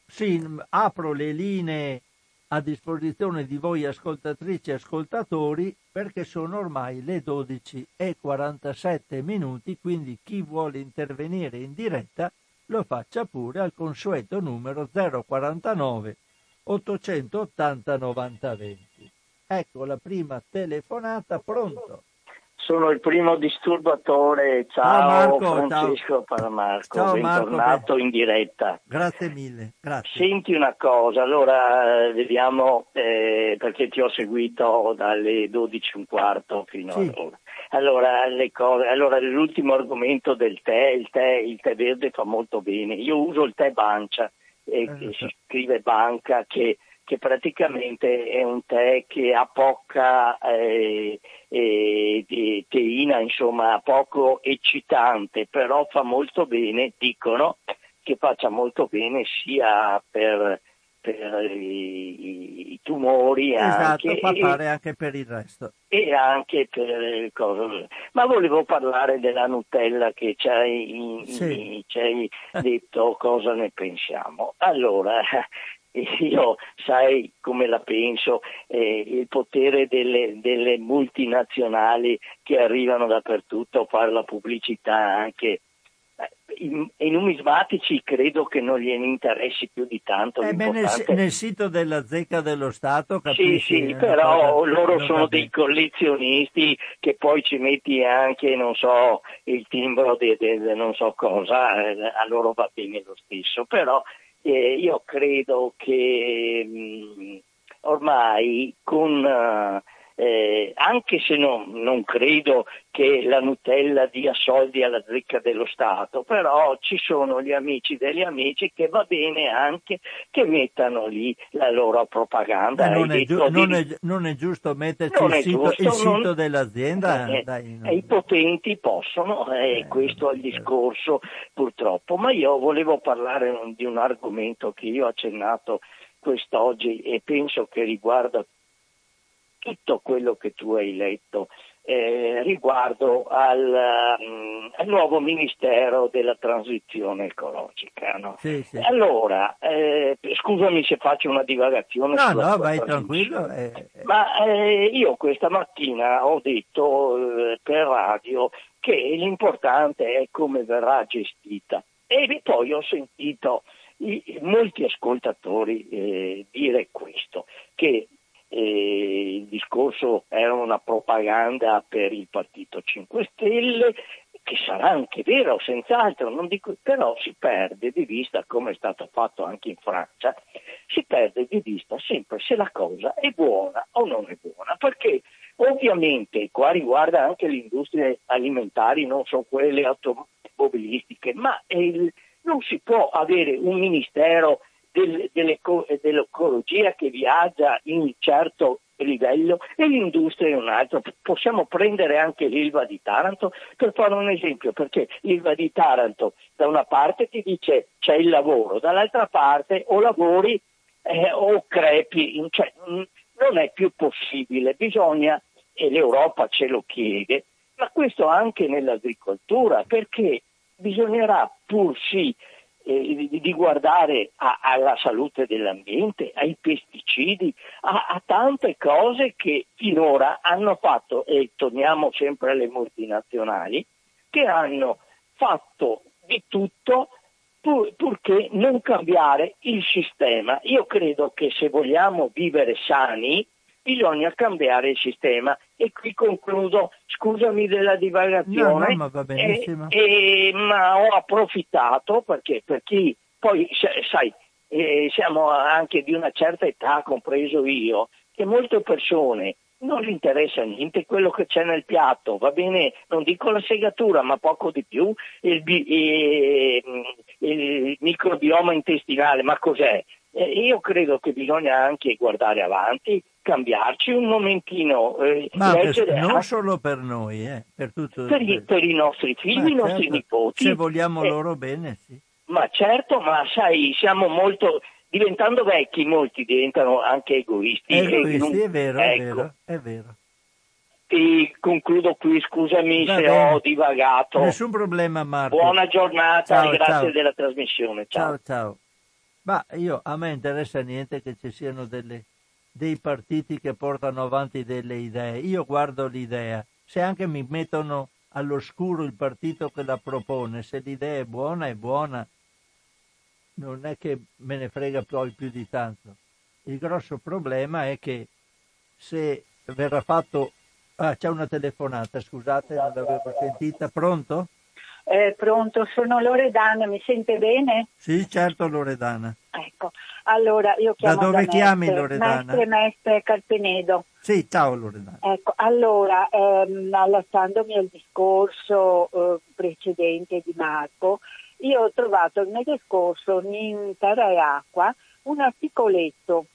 S1: sì, apro le linee a disposizione di voi ascoltatrici e ascoltatori perché sono ormai le 12 e 47 minuti, quindi chi vuole intervenire in diretta lo faccia pure al consueto numero 049 880 90 20. Ecco la prima telefonata, pronto?
S2: Sono il primo disturbatore. Ciao, ciao Marco, Francesco ciao. Paramarco, ciao, bentornato Marco, in diretta.
S1: Grazie mille, grazie.
S2: Senti una cosa, allora vediamo eh, perché ti ho seguito dalle 12 e un quarto fino sì. ad ora. Allora, cose, allora, l'ultimo argomento del tè, il tè, il tè verde fa molto bene. Io uso il tè bancia, eh, eh, si scrive banca, che che praticamente è un tè che ha poca eh, eh, teina, insomma, poco eccitante, però fa molto bene, dicono che faccia molto bene sia per, per i, i, tumori
S1: esatto,
S2: anche,
S1: fa fare anche per il resto
S2: e anche per cosa ma volevo parlare della Nutella che ci hai, sì. ci hai detto cosa ne pensiamo allora <laughs> io sai come la penso, eh, il potere delle, delle, multinazionali che arrivano dappertutto a fare la pubblicità anche. I, I, numismatici credo che non gliene interessi più di tanto.
S1: Eh beh, nel, nel, sito della zecca dello Stato capisci?
S2: Sì, sì, però loro sono dei collezionisti che poi ci metti anche, non so, il timbro di non so cosa, eh, a loro va bene lo stesso, però eh, io credo che mh, mm, ormai con uh, eh, anche se non, non, credo che la Nutella dia soldi alla zecca dello Stato, però ci sono gli amici degli amici che va bene anche che mettano lì la loro propaganda.
S1: Non è, giu- non, è, non, è, giusto metterci il, sito, giusto, il sito non, dell'azienda?
S2: Eh, Dai, I potenti possono, eh, eh, questo è il discorso purtroppo, ma io volevo parlare di un argomento che io ho accennato quest'oggi e penso che riguarda tutto quello che tu hai letto eh, riguardo al, um, al, nuovo Ministero della Transizione Ecologica. No?
S1: Sì, sì.
S2: Allora, eh, scusami se faccio una divagazione.
S1: No, no, vai tranquillo. Eh,
S2: eh. Ma eh, io questa mattina ho detto eh, per radio che l'importante è come verrà gestita e poi ho sentito i, molti ascoltatori dire questo, che eh, il discorso era una propaganda per il Partito 5 Stelle, che sarà anche vero, senz'altro, dico, però si perde di vista, come è stato fatto anche in Francia, si perde di vista sempre se la cosa è buona o non è buona, perché ovviamente qua riguarda anche le industrie alimentari, non sono quelle automobilistiche, ma il, non si può avere un ministero del, dell'ecologia che viaggia in un certo livello e l'industria in un altro. Possiamo prendere anche l'Ilva di Taranto per fare un esempio, perché l'Ilva di Taranto da una parte ti dice c'è il lavoro, dall'altra parte o lavori eh, o crepi, cioè, non è più possibile, bisogna, e l'Europa ce lo chiede, ma questo anche nell'agricoltura, perché bisognerà pur sì eh, di guardare a, alla salute dell'ambiente, ai pesticidi, a, a, tante cose che finora hanno fatto, e torniamo sempre alle multinazionali, che hanno fatto di tutto pur, purché non cambiare il sistema. Io credo che se vogliamo vivere sani bisogna cambiare il sistema e qui concludo, scusami della divagazione,
S1: no, no, ma,
S2: e, e, ma ho approfittato perché per chi poi sai eh, siamo anche di una certa età, compreso io, che molte persone non gli interessa niente quello che c'è nel piatto, va bene, non dico la segatura, ma poco di più, il, il, il microbioma intestinale, ma cos'è? Eh, io credo che bisogna anche guardare avanti, cambiarci un momentino.
S1: Eh, ma per, non solo per noi, eh, per, tutto,
S2: per, i, per, i, nostri figli, i nostri certo, nipoti.
S1: Se vogliamo eh, loro bene, sì.
S2: Ma certo, ma sai, siamo molto diventando vecchi molti diventano anche egoisti.
S1: Egoisti, non... è vero, ecco. è vero, è vero.
S2: Ti concludo qui, scusami Va se bene. ho divagato.
S1: Nessun problema Marco.
S2: Buona giornata ciao, e grazie ciao. della trasmissione.
S1: Ciao. ciao, ciao. Ma io, a me interessa niente che ci siano delle, dei partiti che portano avanti delle idee. Io guardo l'idea. Se anche mi mettono all'oscuro il partito che la propone, se l'idea è buona, è buona non è che me ne frega poi più di tanto. Il grosso problema è che se verrà fatto... Ah, c'è una telefonata, scusate, non l'avevo sentita. Pronto?
S3: Eh, pronto, sono Loredana, mi sente bene?
S1: Sì, certo Loredana.
S3: Ecco, allora io chiamo
S1: Da dove
S3: da
S1: chiami
S3: Mestre,
S1: Loredana?
S3: Mestre Mestre Carpenedo.
S1: Sì, ciao Loredana.
S3: Ecco, allora, ehm, allassandomi al discorso eh, precedente di Marco, io ho trovato il mese scorso in Terra e Acqua un articoletto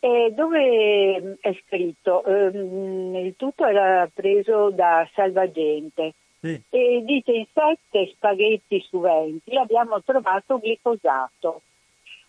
S3: eh, dove mm, è scritto, ehm, il tutto era preso da Salvagente, sì. e dice in sette spaghetti su 20 abbiamo trovato glifosato.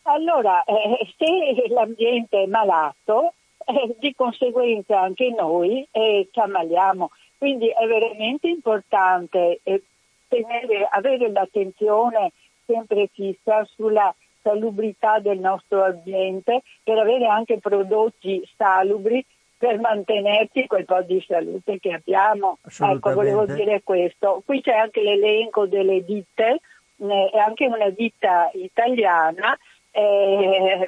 S3: Allora, eh, se l'ambiente è malato, eh, di conseguenza anche noi eh, ci ammaliamo. Quindi è veramente importante eh, tenere, avere l'attenzione sempre fissa sulla salubrità del nostro ambiente per avere anche prodotti salubri per mantenerci quel po' di salute che abbiamo. Ecco, volevo dire questo. Qui c'è anche l'elenco delle ditte, eh, e anche una ditta italiana eh,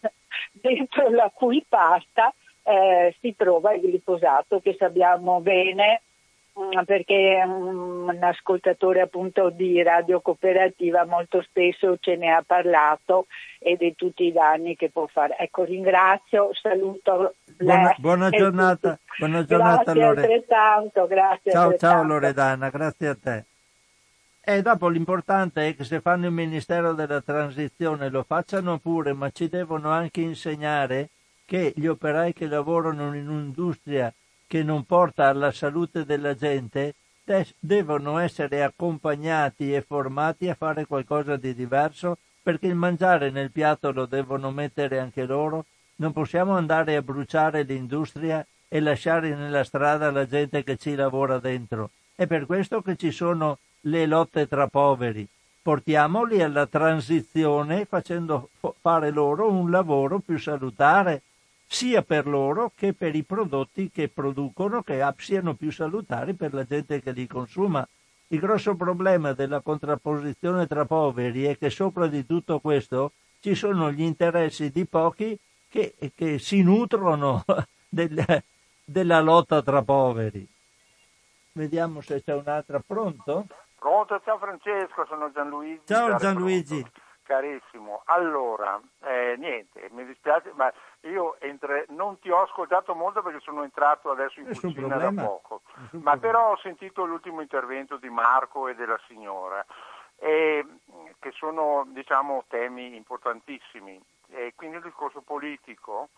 S3: <laughs> dentro la cui pasta eh, si trova il glifosato che sappiamo bene perché un ascoltatore appunto di Radio Cooperativa molto spesso ce ne ha parlato e di tutti i danni che può fare. Ecco, ringrazio, saluto
S1: buona, buona giornata, buona giornata
S3: grazie Lore. altrettanto, grazie
S1: Ciao,
S3: altrettanto.
S1: ciao Loredana, grazie a te. E dopo l'importante è che se fanno il Ministero della Transizione lo facciano pure, ma ci devono anche insegnare che gli operai che lavorano in un'industria che non porta alla salute della gente devono essere accompagnati e formati a fare qualcosa di diverso perché il mangiare nel piatto lo devono mettere anche loro. Non possiamo andare a bruciare l'industria e lasciare nella strada la gente che ci lavora dentro. È per questo che ci sono le lotte tra poveri. Portiamoli alla transizione facendo fare loro un lavoro più salutare sia per loro che per i prodotti che producono che siano più salutari per la gente che li consuma. Il grosso problema della contrapposizione tra poveri è che sopra di tutto questo ci sono gli interessi di pochi che, che si nutrono <laughs> del, della lotta tra poveri. Vediamo se c'è un'altra. Pronto?
S4: Pronto, ciao Francesco, sono Gianluigi.
S1: Ciao Gianluigi.
S4: Pronto carissimo. Allora, eh, niente, mi dispiace, ma io entre... non ti ho ascoltato molto perché sono entrato adesso in Nessun cucina problema. da poco, Nessun ma problema. però ho sentito l'ultimo intervento di Marco e della signora, eh, che sono diciamo temi importantissimi. E quindi il discorso politico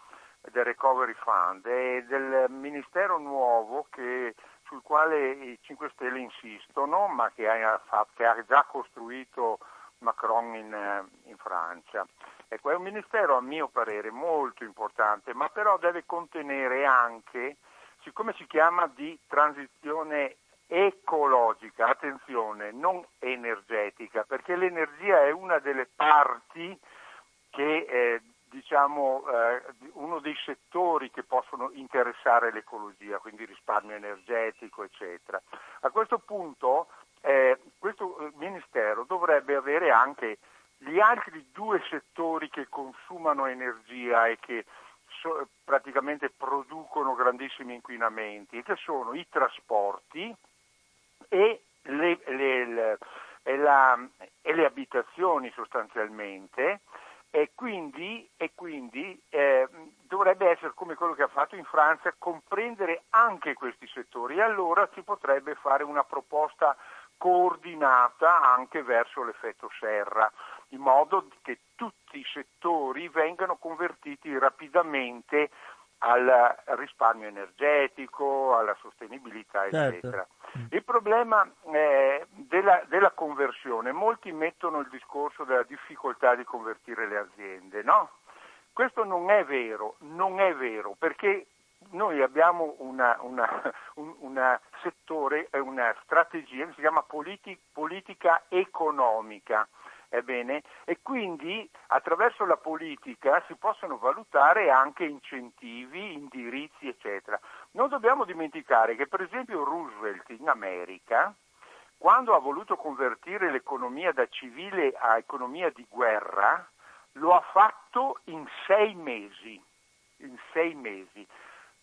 S4: del Recovery Fund e del ministero nuovo che, sul quale i 5 Stelle insistono, ma che ha, che ha già costruito Macron in, eh, in Francia. Ecco, è un ministero a mio parere molto importante, ma però deve contenere anche, siccome si chiama di transizione ecologica, attenzione, non energetica, perché l'energia è una delle parti che eh, diciamo eh, uno dei settori che possono interessare l'ecologia, quindi risparmio energetico, eccetera. A questo punto eh, questo eh, Ministero dovrebbe avere anche gli altri due settori che consumano energia e che so, praticamente producono grandissimi inquinamenti, che sono i trasporti e le, le, le, e la, e le abitazioni sostanzialmente e quindi, e quindi eh, dovrebbe essere come quello che ha fatto in Francia, comprendere anche questi settori. E allora si potrebbe fare una proposta coordinata anche verso l'effetto serra, in modo che tutti i settori vengano convertiti rapidamente al risparmio energetico, alla sostenibilità, certo. eccetera. Il problema eh, della, della, conversione, molti mettono il discorso della difficoltà di convertire le aziende, no? Questo non è vero, non è vero, perché noi abbiamo una, una, un una settore, una strategia che si chiama politi- politica economica Ebbene, e quindi attraverso la politica si possono valutare anche incentivi, indirizzi, eccetera. Non dobbiamo dimenticare che per esempio Roosevelt in America, quando ha voluto convertire l'economia da civile a economia di guerra, lo ha fatto in sei mesi. In sei mesi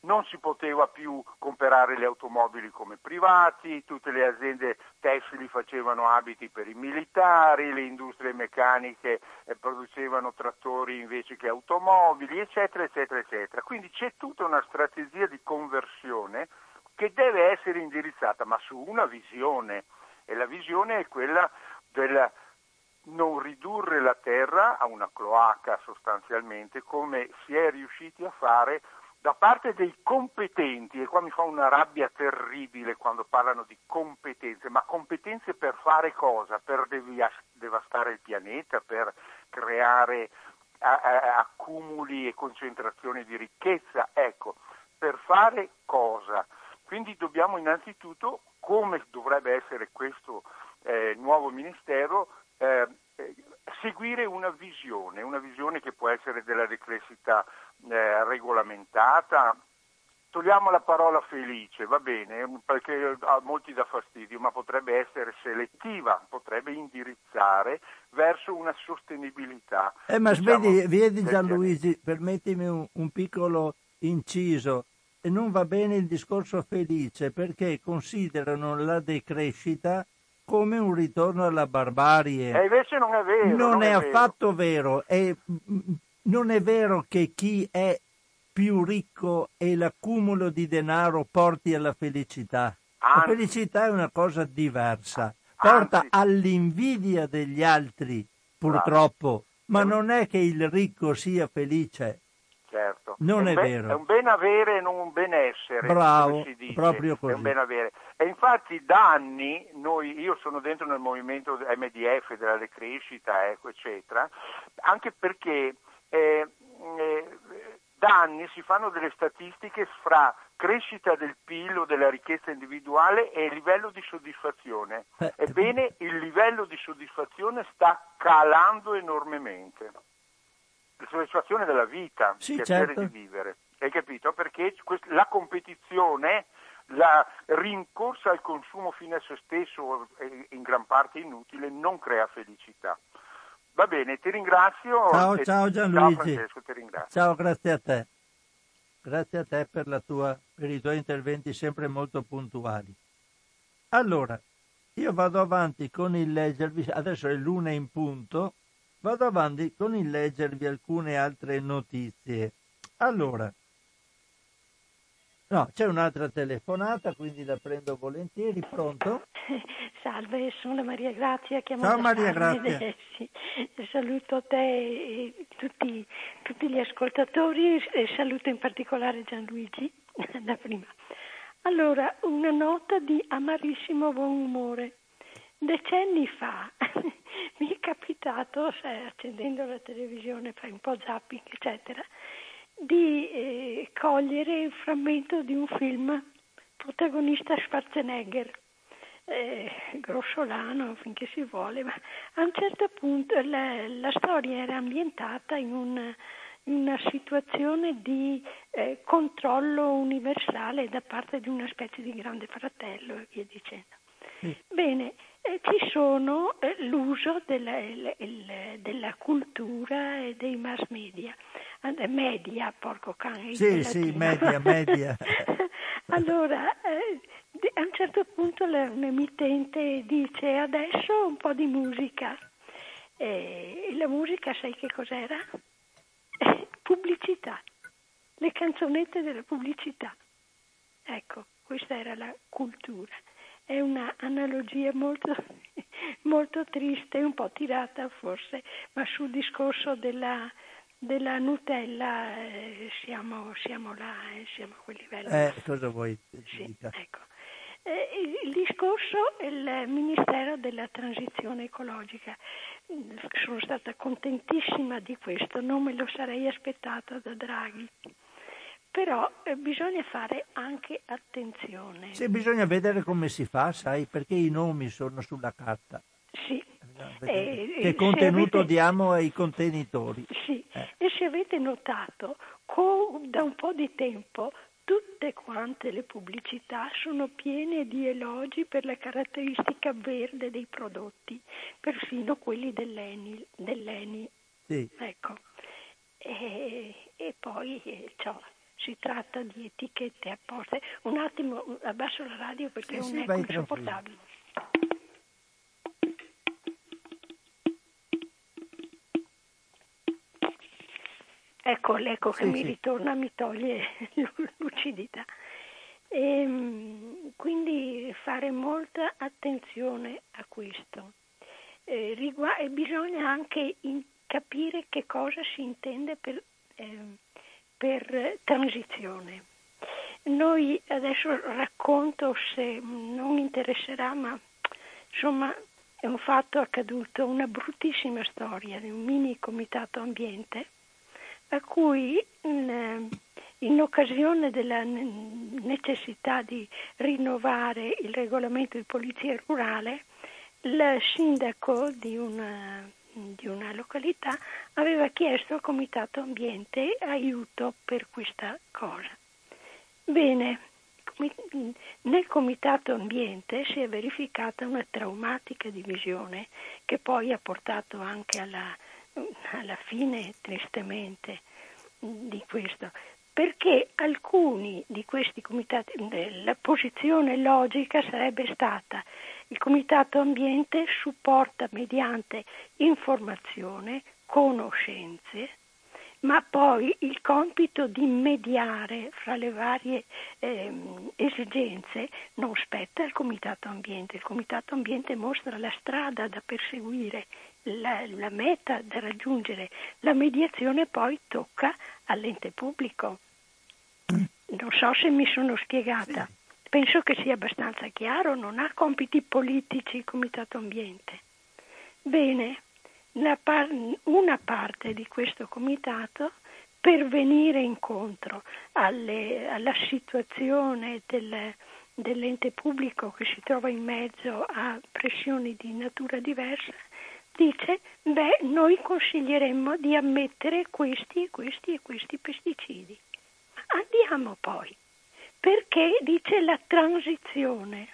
S4: non si poteva più comprare le automobili come privati, tutte le aziende tessili facevano abiti per i militari, le industrie meccaniche eh, producevano trattori invece che automobili, eccetera, eccetera, eccetera. Quindi c'è tutta una strategia di conversione che deve essere indirizzata, ma su una visione, e la visione è quella del non ridurre la terra a una cloaca sostanzialmente, come si è riusciti a fare da parte dei competenti, e qua mi fa una rabbia terribile quando parlano di competenze, ma competenze per fare cosa? Per devastare il pianeta, per creare accumuli e concentrazioni di ricchezza, ecco, per fare cosa? Quindi dobbiamo innanzitutto, come dovrebbe essere questo eh, nuovo ministero, eh, seguire una visione, una visione che può essere della decrescita eh, regolamentata. Togliamo la parola felice, va bene, perché a molti dà fastidio, ma potrebbe essere selettiva, potrebbe indirizzare verso una sostenibilità.
S1: Eh, ma diciamo, vedi, vedi Gianluigi, permettimi un, un piccolo inciso, e non va bene il discorso felice perché considerano la decrescita come un ritorno alla barbarie.
S4: E invece non è vero.
S1: Non,
S4: non
S1: è,
S4: è,
S1: affatto vero. vero. Non è vero che chi è più ricco e l'accumulo di denaro porti alla felicità. Anzi, la felicità è una cosa diversa. Porta anzi, all'invidia degli altri, purtroppo. Bravo. Ma non è che il ricco sia felice.
S4: Certo.
S1: Non è,
S4: è
S1: vero.
S4: È un ben avere e non un benessere.
S1: Bravo,
S4: si dice.
S1: proprio così.
S4: È un ben avere. E infatti da anni, noi, io sono dentro nel movimento MDF, della decrescita, ecco, eccetera, anche perché eh, eh, da anni si fanno delle statistiche fra crescita del PIL o della ricchezza individuale e livello di soddisfazione. Eh. Ebbene, il livello di soddisfazione sta calando enormemente la soddisfazione della vita,
S1: sì,
S4: il piacere
S1: certo.
S4: di vivere. Hai capito? Perché la competizione, la rincorsa al consumo fine a se stesso, in gran parte inutile, non crea felicità. Va bene, ti ringrazio.
S1: Ciao, ciao Gianluigi.
S4: Ciao Francesco, ti ringrazio.
S1: Ciao, grazie a te. Grazie a te per, tua, per i tuoi interventi sempre molto puntuali. Allora, io vado avanti con il leggervi, adesso è l'una in punto, Vado avanti con il leggervi alcune altre notizie. Allora, no, c'è un'altra telefonata, quindi la prendo volentieri. Pronto? <laughs>
S5: Salve, sono Maria Grazia. Chiamo
S1: Ciao Maria Grazia.
S5: Saluto te e tutti, tutti gli ascoltatori e saluto in particolare Gianluigi <laughs> da prima. Allora, una nota di amarissimo buon umore. Decenni fa <laughs> mi è capitato, sai, accendendo la televisione, fai un po' zapping, eccetera, di eh, cogliere il frammento di un film, protagonista Schwarzenegger, eh, grossolano finché si vuole, ma a un certo punto la, la storia era ambientata in un, una situazione di eh, controllo universale da parte di una specie di grande fratello e via dicendo. Sì. Bene, ci sono eh, l'uso della, della, cultura e dei mass media. Media, porco cane.
S1: Sì, sì, media, media. <laughs>
S5: allora, eh, a un certo punto l'emittente dice adesso un po' di musica. E la musica, sai che cos'era? <laughs> pubblicità, le canzonette della pubblicità. Ecco, questa era la cultura è un'analogia molto, <laughs> molto triste, un po' tirata forse, ma sul discorso della, della Nutella eh, siamo, siamo, là, eh, siamo a quel livello.
S1: Eh, cosa vuoi
S5: sì, ecco. eh, il discorso è il Ministero della Transizione Ecologica. Sono stata contentissima di questo, non me lo sarei aspettata da Draghi. Però eh, bisogna fare anche attenzione.
S1: Sì, bisogna vedere come si fa, sai, perché i nomi sono sulla carta.
S5: Sì.
S1: Eh, che contenuto avete... diamo ai contenitori.
S5: Sì, eh. e se avete notato, con, da un po' di tempo tutte quante le pubblicità sono piene di elogi per la caratteristica verde dei prodotti, persino quelli dell'Eni. dell'Eni.
S1: Sì.
S5: Ecco. E, e poi eh, ciò, si tratta di etichette apposte. Un attimo, abbasso la radio perché sì, è un sì, insopportabile. Ecco l'eco che sì, mi sì. ritorna mi toglie <laughs> lucidità. E, ehm, quindi fare molta attenzione a questo. Eh, rigu- e bisogna anche in- capire che cosa si intende per eh, per transizione. Noi adesso racconto se non interesserà, ma insomma è un fatto accaduto, una bruttissima storia di un mini comitato ambiente a cui in, in occasione della necessità di rinnovare il regolamento di polizia rurale, il sindaco di una di una località aveva chiesto al Comitato Ambiente aiuto per questa cosa. Bene, nel Comitato Ambiente si è verificata una traumatica divisione che poi ha portato anche alla, alla fine, tristemente, di questo perché alcuni di questi comitati, la posizione logica sarebbe stata il Comitato Ambiente supporta mediante informazione, conoscenze, ma poi il compito di mediare fra le varie eh, esigenze non spetta al Comitato Ambiente. Il Comitato Ambiente mostra la strada da perseguire, la, la meta da raggiungere, la mediazione poi tocca all'ente pubblico. Non so se mi sono spiegata. Penso che sia abbastanza chiaro, non ha compiti politici il Comitato Ambiente. Bene, par- una parte di questo comitato per venire incontro alle, alla situazione del, dell'ente pubblico che si trova in mezzo a pressioni di natura diversa, dice, beh, noi consiglieremmo di ammettere questi e questi e questi pesticidi. Andiamo poi perché dice la transizione.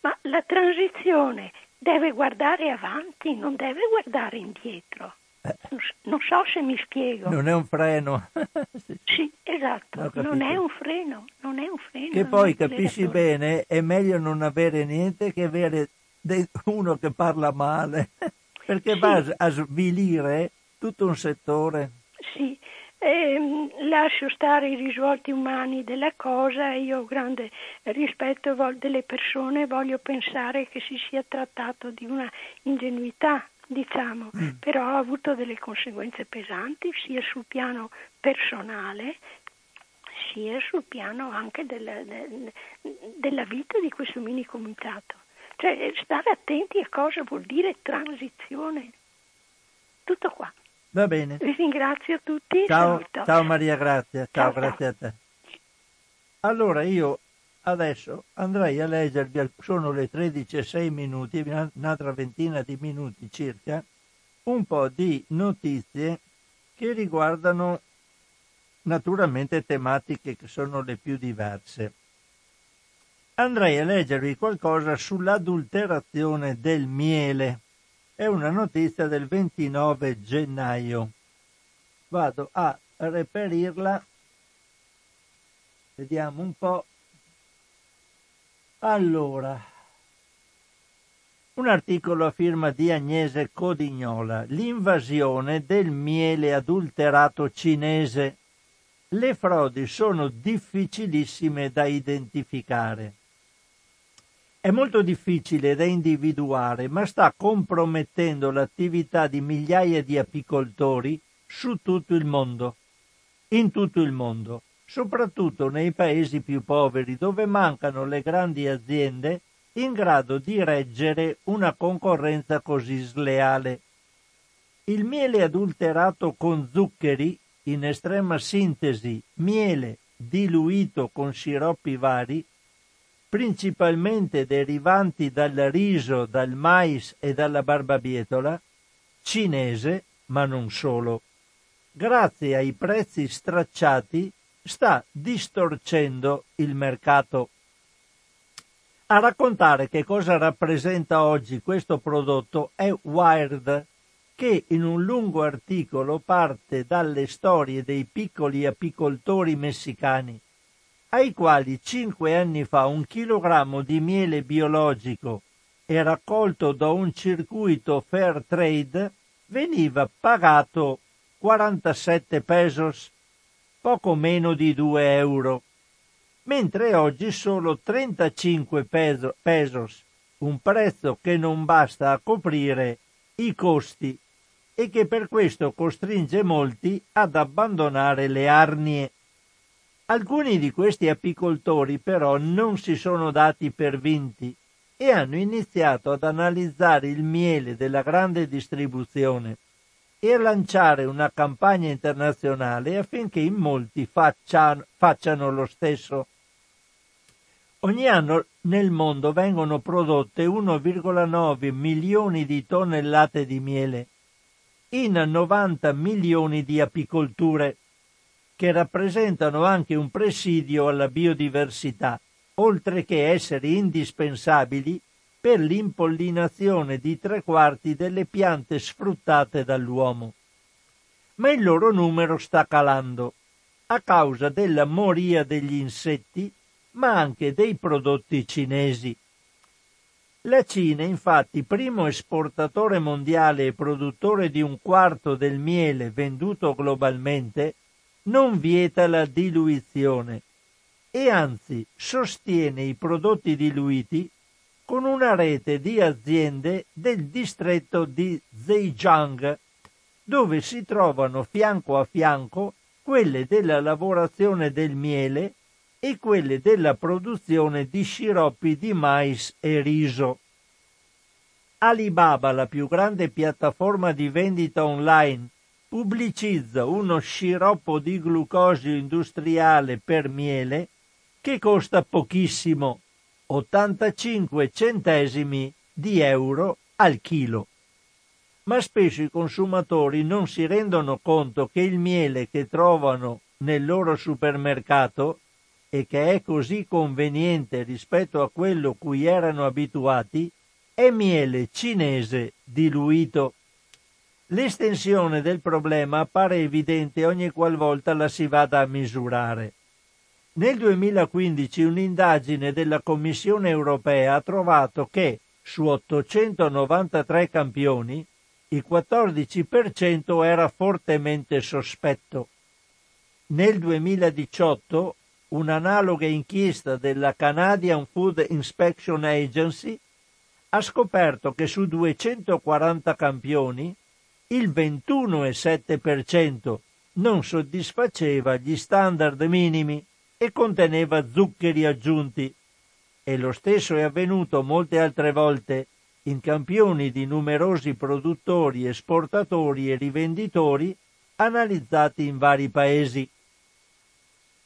S5: Ma la transizione deve guardare avanti, non deve guardare indietro. Eh. Non so se mi spiego.
S1: Non è un freno. <laughs>
S5: sì, esatto, non è un freno, non è un freno.
S1: Che poi capisci bene, è meglio non avere niente che avere uno che parla male, <laughs> perché sì. va a svilire tutto un settore.
S5: Sì, eh, lascio stare i risvolti umani della cosa, io ho grande rispetto delle persone, voglio pensare che si sia trattato di una ingenuità, diciamo, mm. però ha avuto delle conseguenze pesanti sia sul piano personale sia sul piano anche della, della vita di questo mini comitato. Cioè stare attenti a cosa vuol dire transizione. Tutto qua.
S1: Va bene.
S5: Vi ringrazio tutti.
S1: Ciao, ciao Maria Grazia, ciao, ciao, grazie a te. Allora io adesso andrei a leggervi, sono le 13 e 6 minuti, un'altra ventina di minuti circa, un po' di notizie che riguardano naturalmente tematiche che sono le più diverse. andrei a leggervi qualcosa sull'adulterazione del miele. È una notizia del 29 gennaio. Vado a reperirla. Vediamo un po'. Allora, un articolo a firma di Agnese Codignola, l'invasione del miele adulterato cinese. Le frodi sono difficilissime da identificare. È molto difficile da individuare, ma sta compromettendo l'attività di migliaia di apicoltori su tutto il mondo, in tutto il mondo, soprattutto nei paesi più poveri dove mancano le grandi aziende in grado di reggere una concorrenza così sleale. Il miele adulterato con zuccheri, in estrema sintesi miele diluito con sciroppi vari, principalmente derivanti dal riso, dal mais e dalla barbabietola, cinese, ma non solo, grazie ai prezzi stracciati, sta distorcendo il mercato. A raccontare che cosa rappresenta oggi questo prodotto è Wired, che in un lungo articolo parte dalle storie dei piccoli apicoltori messicani, ai quali cinque anni fa un chilogrammo di miele biologico e raccolto da un circuito fair trade veniva pagato 47 pesos, poco meno di 2 euro mentre oggi solo 35 pesos, un prezzo che non basta a coprire i costi e che per questo costringe molti ad abbandonare le arnie. Alcuni di questi apicoltori però non si sono dati per vinti e hanno iniziato ad analizzare il miele della grande distribuzione e a lanciare una campagna internazionale affinché in molti facciano, facciano lo stesso. Ogni anno nel mondo vengono prodotte 1,9 milioni di tonnellate di miele in 90 milioni di apicolture, che rappresentano anche un presidio alla biodiversità, oltre che essere indispensabili per l'impollinazione di tre quarti delle piante sfruttate dall'uomo. Ma il loro numero sta calando a causa della moria degli insetti, ma anche dei prodotti cinesi. La Cina, infatti, primo esportatore mondiale e produttore di un quarto del miele venduto globalmente, non vieta la diluizione e anzi sostiene i prodotti diluiti con una rete di aziende del distretto di Zhejiang, dove si trovano fianco a fianco quelle della lavorazione del miele e quelle della produzione di sciroppi di mais e riso. Alibaba, la più grande piattaforma di vendita online, pubblicizza uno sciroppo di glucosio industriale per miele che costa pochissimo, 85 centesimi di euro al chilo. Ma spesso i consumatori non si rendono conto che il miele che trovano nel loro supermercato e che è così conveniente rispetto a quello cui erano abituati è miele cinese diluito. L'estensione del problema appare evidente ogni qualvolta la si vada a misurare. Nel 2015 un'indagine della Commissione europea ha trovato che su 893 campioni il 14% era fortemente sospetto. Nel 2018 un'analoga inchiesta della Canadian Food Inspection Agency ha scoperto che su 240 campioni il 21,7% non soddisfaceva gli standard minimi e conteneva zuccheri aggiunti e lo stesso è avvenuto molte altre volte in campioni di numerosi produttori, esportatori e rivenditori analizzati in vari paesi.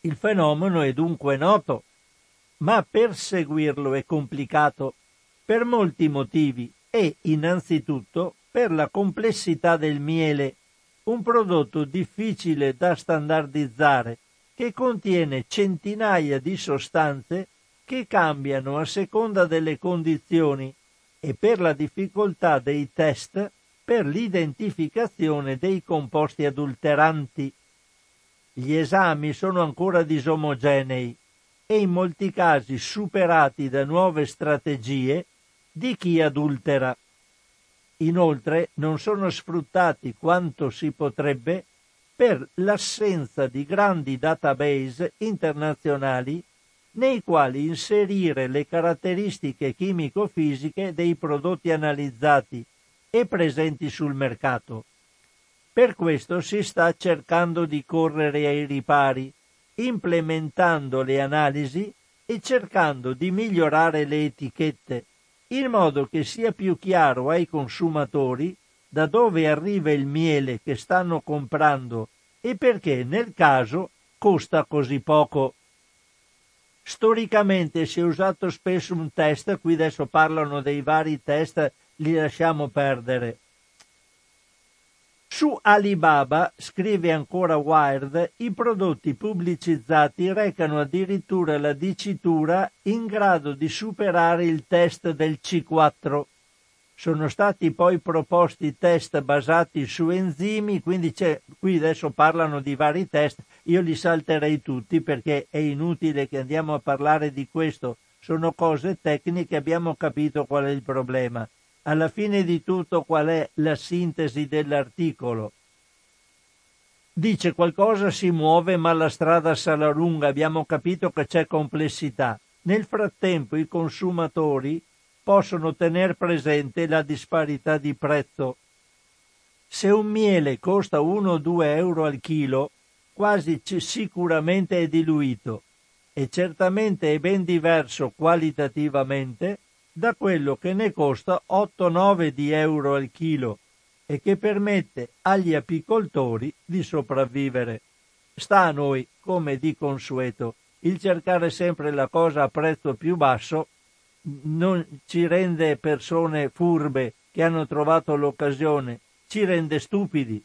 S1: Il fenomeno è dunque noto, ma perseguirlo è complicato per molti motivi e innanzitutto per la complessità del miele, un prodotto difficile da standardizzare che contiene centinaia di sostanze che cambiano a seconda delle condizioni e per la difficoltà dei test per l'identificazione dei composti adulteranti. Gli esami sono ancora disomogenei e in molti casi superati da nuove strategie di chi adultera. Inoltre non sono sfruttati quanto si potrebbe per l'assenza di grandi database internazionali nei quali inserire le caratteristiche chimico-fisiche dei prodotti analizzati e presenti sul mercato. Per questo si sta cercando di correre ai ripari, implementando le analisi e cercando di migliorare le etichette, in modo che sia più chiaro ai consumatori da dove arriva il miele che stanno comprando e perché nel caso costa così poco. Storicamente si è usato spesso un test, qui adesso parlano dei vari test, li lasciamo perdere. Su Alibaba, scrive ancora Wired, i prodotti pubblicizzati recano addirittura la dicitura in grado di superare il test del C4. Sono stati poi proposti test basati su enzimi, quindi qui adesso parlano di vari test, io li salterei tutti perché è inutile che andiamo a parlare di questo, sono cose tecniche, abbiamo capito qual è il problema. Alla fine di tutto qual è la sintesi dell'articolo? Dice qualcosa si muove ma la strada sarà lunga, abbiamo capito che c'è complessità. Nel frattempo i consumatori possono tener presente la disparità di prezzo. Se un miele costa 1 o 2 euro al chilo, quasi sicuramente è diluito e certamente è ben diverso qualitativamente da quello che ne costa 8-9 di euro al chilo e che permette agli apicoltori di sopravvivere. Sta a noi, come di consueto, il cercare sempre la cosa a prezzo più basso non ci rende persone furbe che hanno trovato l'occasione, ci rende stupidi.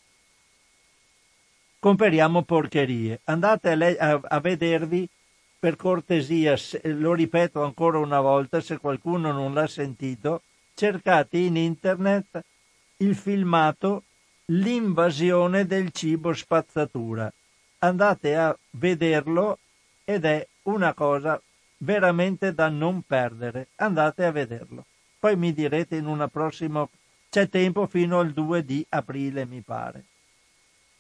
S1: Comperiamo porcherie. Andate a, le- a-, a vedervi, per cortesia, lo ripeto ancora una volta, se qualcuno non l'ha sentito, cercate in internet il filmato L'invasione del cibo spazzatura. Andate a vederlo ed è una cosa veramente da non perdere. Andate a vederlo. Poi mi direte in una prossima... C'è tempo fino al 2 di aprile, mi pare.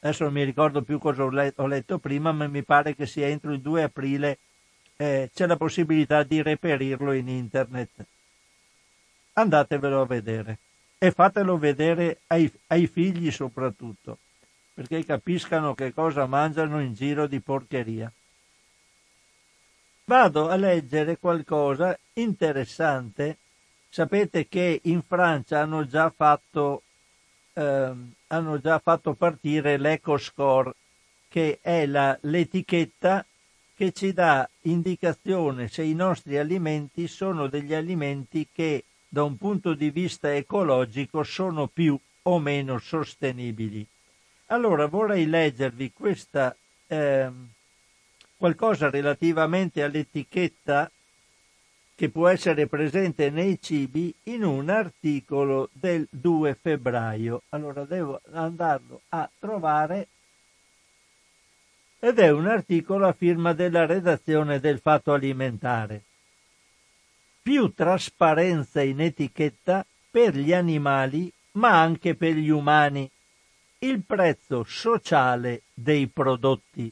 S1: Adesso non mi ricordo più cosa ho letto prima, ma mi pare che sia entro il 2 aprile eh, c'è la possibilità di reperirlo in internet. Andatevelo a vedere e fatelo vedere ai, ai figli soprattutto, perché capiscano che cosa mangiano in giro di porcheria vado a leggere qualcosa interessante. Sapete che in Francia hanno già fatto, eh, hanno già fatto partire l'EcoScore, che è la, l'etichetta che ci dà indicazione se i nostri alimenti sono degli alimenti che da un punto di vista ecologico sono più o meno sostenibili. Allora vorrei leggervi questa eh, qualcosa relativamente all'etichetta che può essere presente nei cibi in un articolo del 2 febbraio. Allora devo andarlo a trovare ed è un articolo a firma della redazione del Fatto Alimentare. Più trasparenza in etichetta per gli animali ma anche per gli umani. Il prezzo sociale dei prodotti.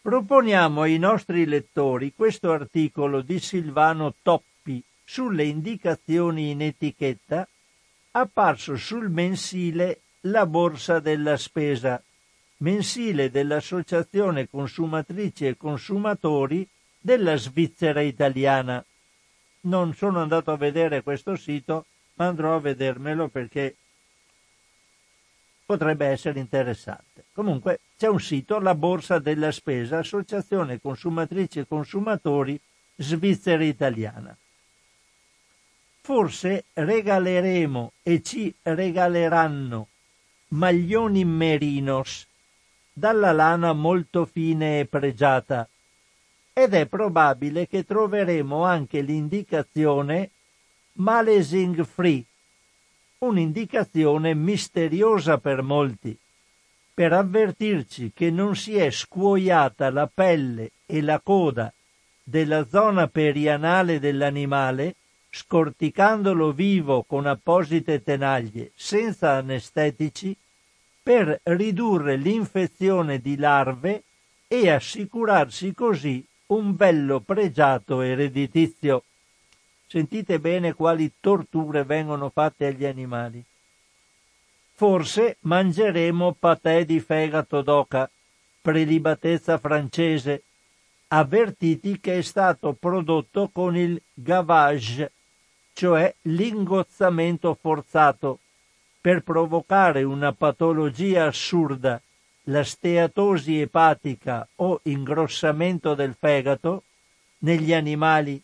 S1: Proponiamo ai nostri lettori questo articolo di Silvano Toppi sulle indicazioni in etichetta apparso sul mensile La Borsa della Spesa, mensile dell'Associazione Consumatrici e Consumatori della Svizzera Italiana. Non sono andato a vedere questo sito, ma andrò a vedermelo perché potrebbe essere interessante. Comunque c'è un sito, la Borsa della Spesa, Associazione Consumatrici e Consumatori Svizzera Italiana. Forse regaleremo e ci regaleranno maglioni merinos dalla lana molto fine e pregiata, ed è probabile che troveremo anche l'indicazione malesing free, un'indicazione misteriosa per molti, per avvertirci che non si è scuoiata la pelle e la coda della zona perianale dell'animale, scorticandolo vivo con apposite tenaglie senza anestetici, per ridurre l'infezione di larve e assicurarsi così un bello pregiato ereditizio. Sentite bene quali torture vengono fatte agli animali. Forse mangeremo patè di fegato d'oca, prelibatezza francese, avvertiti che è stato prodotto con il gavage, cioè l'ingozzamento forzato, per provocare una patologia assurda, la steatosi epatica o ingrossamento del fegato, negli animali,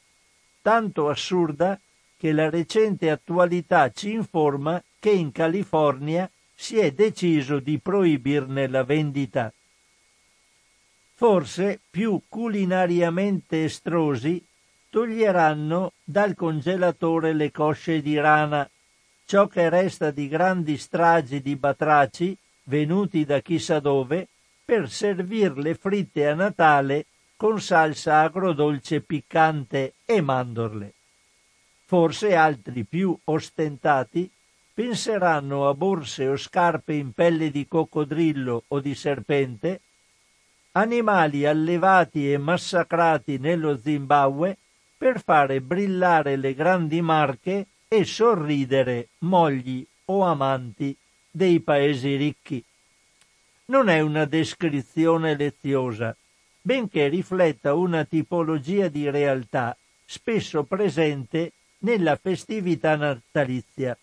S1: tanto assurda che la recente attualità ci informa che in California si è deciso di proibirne la vendita. Forse più culinariamente estrosi toglieranno dal congelatore le cosce di rana ciò che resta di grandi stragi di batraci venuti da chissà dove per servirle fritte a Natale con salsa agrodolce piccante e mandorle. Forse altri più ostentati penseranno a borse o scarpe in pelle di coccodrillo o di serpente, animali allevati e massacrati nello Zimbabwe per fare brillare le grandi marche e sorridere mogli o amanti dei paesi ricchi. Non è una descrizione leziosa, benché rifletta una tipologia di realtà spesso presente nella festività natalizia.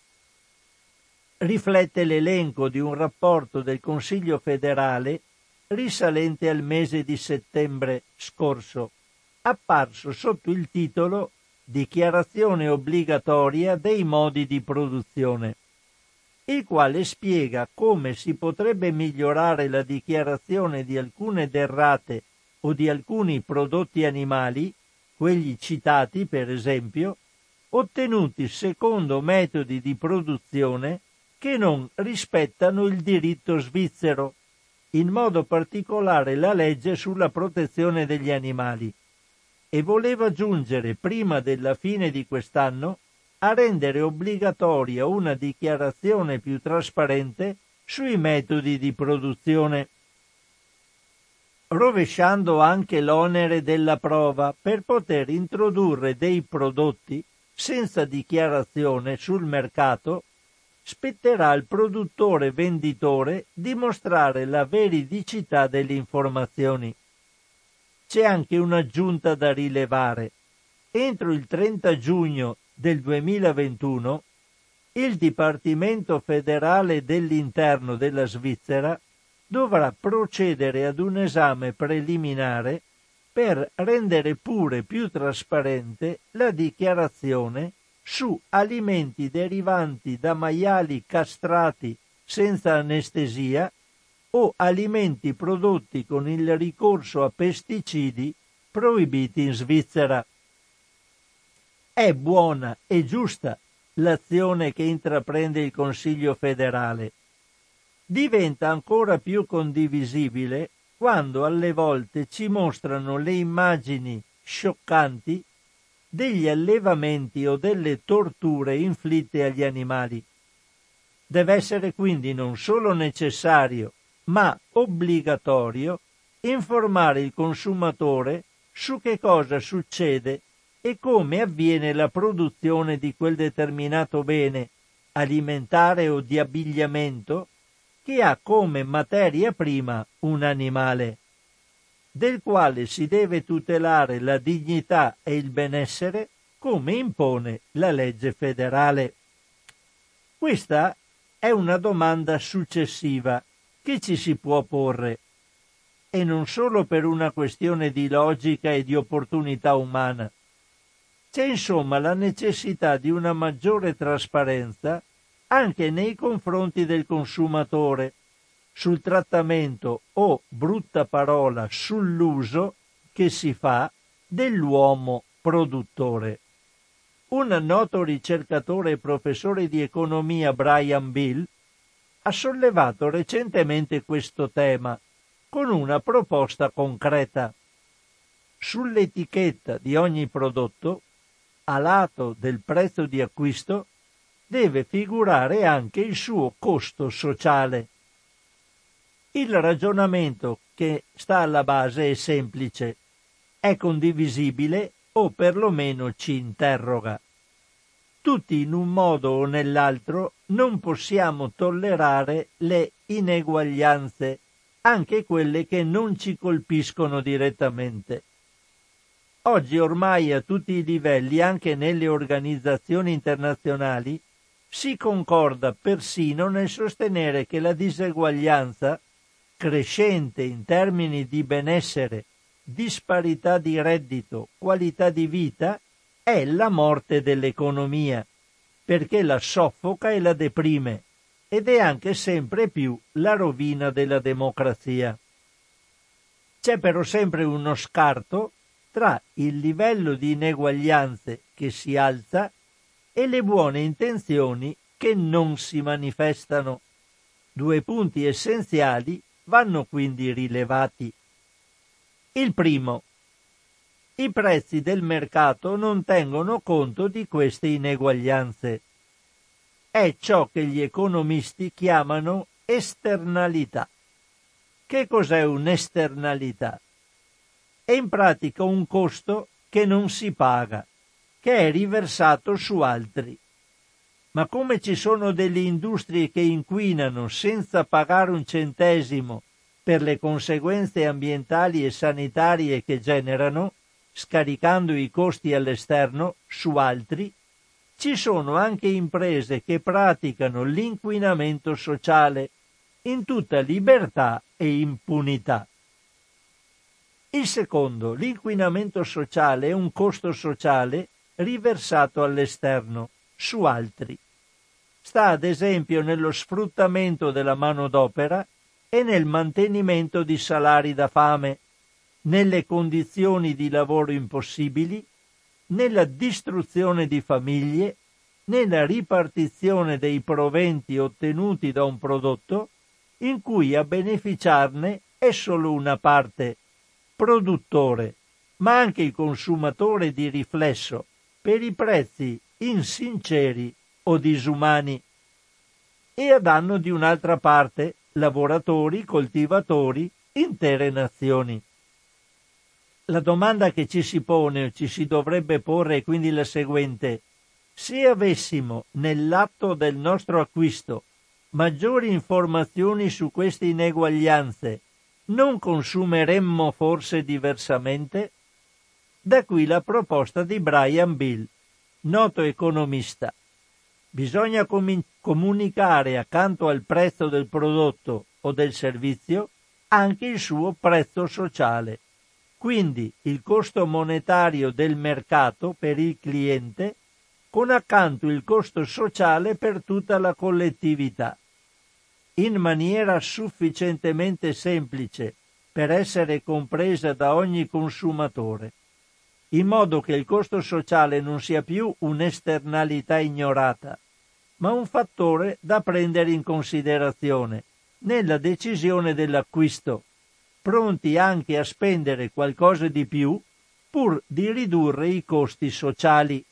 S1: Riflette l'elenco di un rapporto del Consiglio federale risalente al mese di settembre scorso, apparso sotto il titolo dichiarazione obbligatoria dei modi di produzione, il quale spiega come si potrebbe migliorare la dichiarazione di alcune derrate o di alcuni prodotti animali, quelli citati per esempio, ottenuti secondo metodi di produzione che non rispettano il diritto svizzero, in modo particolare la legge sulla protezione degli animali e voleva giungere prima della fine di quest'anno a rendere obbligatoria una dichiarazione più trasparente sui metodi di produzione, rovesciando anche l'onere della prova per poter introdurre dei prodotti senza dichiarazione sul mercato, spetterà al produttore venditore dimostrare la veridicità delle informazioni c'è anche un'aggiunta da rilevare. Entro il 30 giugno del 2021 il Dipartimento federale dell'interno della Svizzera dovrà procedere ad un esame preliminare per rendere pure più trasparente la dichiarazione su alimenti derivanti da maiali castrati senza anestesia o alimenti prodotti con il ricorso a pesticidi proibiti in Svizzera. È buona e giusta l'azione che intraprende il Consiglio federale. Diventa ancora più condivisibile quando alle volte ci mostrano le immagini scioccanti degli allevamenti o delle torture inflitte agli animali. Deve essere quindi non solo necessario, ma obbligatorio informare il consumatore su che cosa succede e come avviene la produzione di quel determinato bene alimentare o di abbigliamento che ha come materia prima un animale, del quale si deve tutelare la dignità e il benessere come impone la legge federale. Questa è una domanda successiva che ci si può porre, e non solo per una questione di logica e di opportunità umana. C'è insomma la necessità di una maggiore trasparenza anche nei confronti del consumatore sul trattamento o, brutta parola, sull'uso che si fa dell'uomo produttore. Un noto ricercatore e professore di economia, Brian Bill, ha sollevato recentemente questo tema con una proposta concreta. Sull'etichetta di ogni prodotto, a lato del prezzo di acquisto, deve figurare anche il suo costo sociale. Il ragionamento che sta alla base è semplice, è condivisibile o perlomeno ci interroga. Tutti in un modo o nell'altro non possiamo tollerare le ineguaglianze, anche quelle che non ci colpiscono direttamente. Oggi ormai a tutti i livelli, anche nelle organizzazioni internazionali, si concorda persino nel sostenere che la diseguaglianza, crescente in termini di benessere, disparità di reddito, qualità di vita, è la morte dell'economia, perché la soffoca e la deprime, ed è anche sempre più la rovina della democrazia. C'è però sempre uno scarto tra il livello di ineguaglianze che si alza e le buone intenzioni che non si manifestano. Due punti essenziali vanno quindi rilevati. Il primo. I prezzi del mercato non tengono conto di queste ineguaglianze. È ciò che gli economisti chiamano esternalità. Che cos'è un'esternalità? È in pratica un costo che non si paga, che è riversato su altri. Ma come ci sono delle industrie che inquinano senza pagare un centesimo per le conseguenze ambientali e sanitarie che generano, scaricando i costi all'esterno su altri, ci sono anche imprese che praticano l'inquinamento sociale in tutta libertà e impunità. Il secondo, l'inquinamento sociale è un costo sociale riversato all'esterno, su altri. Sta ad esempio nello sfruttamento della manodopera e nel mantenimento di salari da fame, nelle condizioni di lavoro impossibili, nella distruzione di famiglie, nella ripartizione dei proventi ottenuti da un prodotto in cui a beneficiarne è solo una parte, produttore, ma anche il consumatore di riflesso per i prezzi insinceri o disumani e a danno di un'altra parte lavoratori, coltivatori, intere nazioni. La domanda che ci si pone o ci si dovrebbe porre è quindi la seguente. Se avessimo nell'atto del nostro acquisto maggiori informazioni su queste ineguaglianze, non consumeremmo forse diversamente? Da qui la proposta di Brian Bill, noto economista. Bisogna com- comunicare accanto al prezzo del prodotto o del servizio anche il suo prezzo sociale, quindi il costo monetario del mercato per il cliente con accanto il costo sociale per tutta la collettività, in maniera sufficientemente semplice per essere compresa da ogni consumatore in modo che il costo sociale non sia più un'esternalità ignorata, ma un fattore da prendere in considerazione nella decisione dell'acquisto, pronti anche a spendere qualcosa di più pur di ridurre i costi sociali.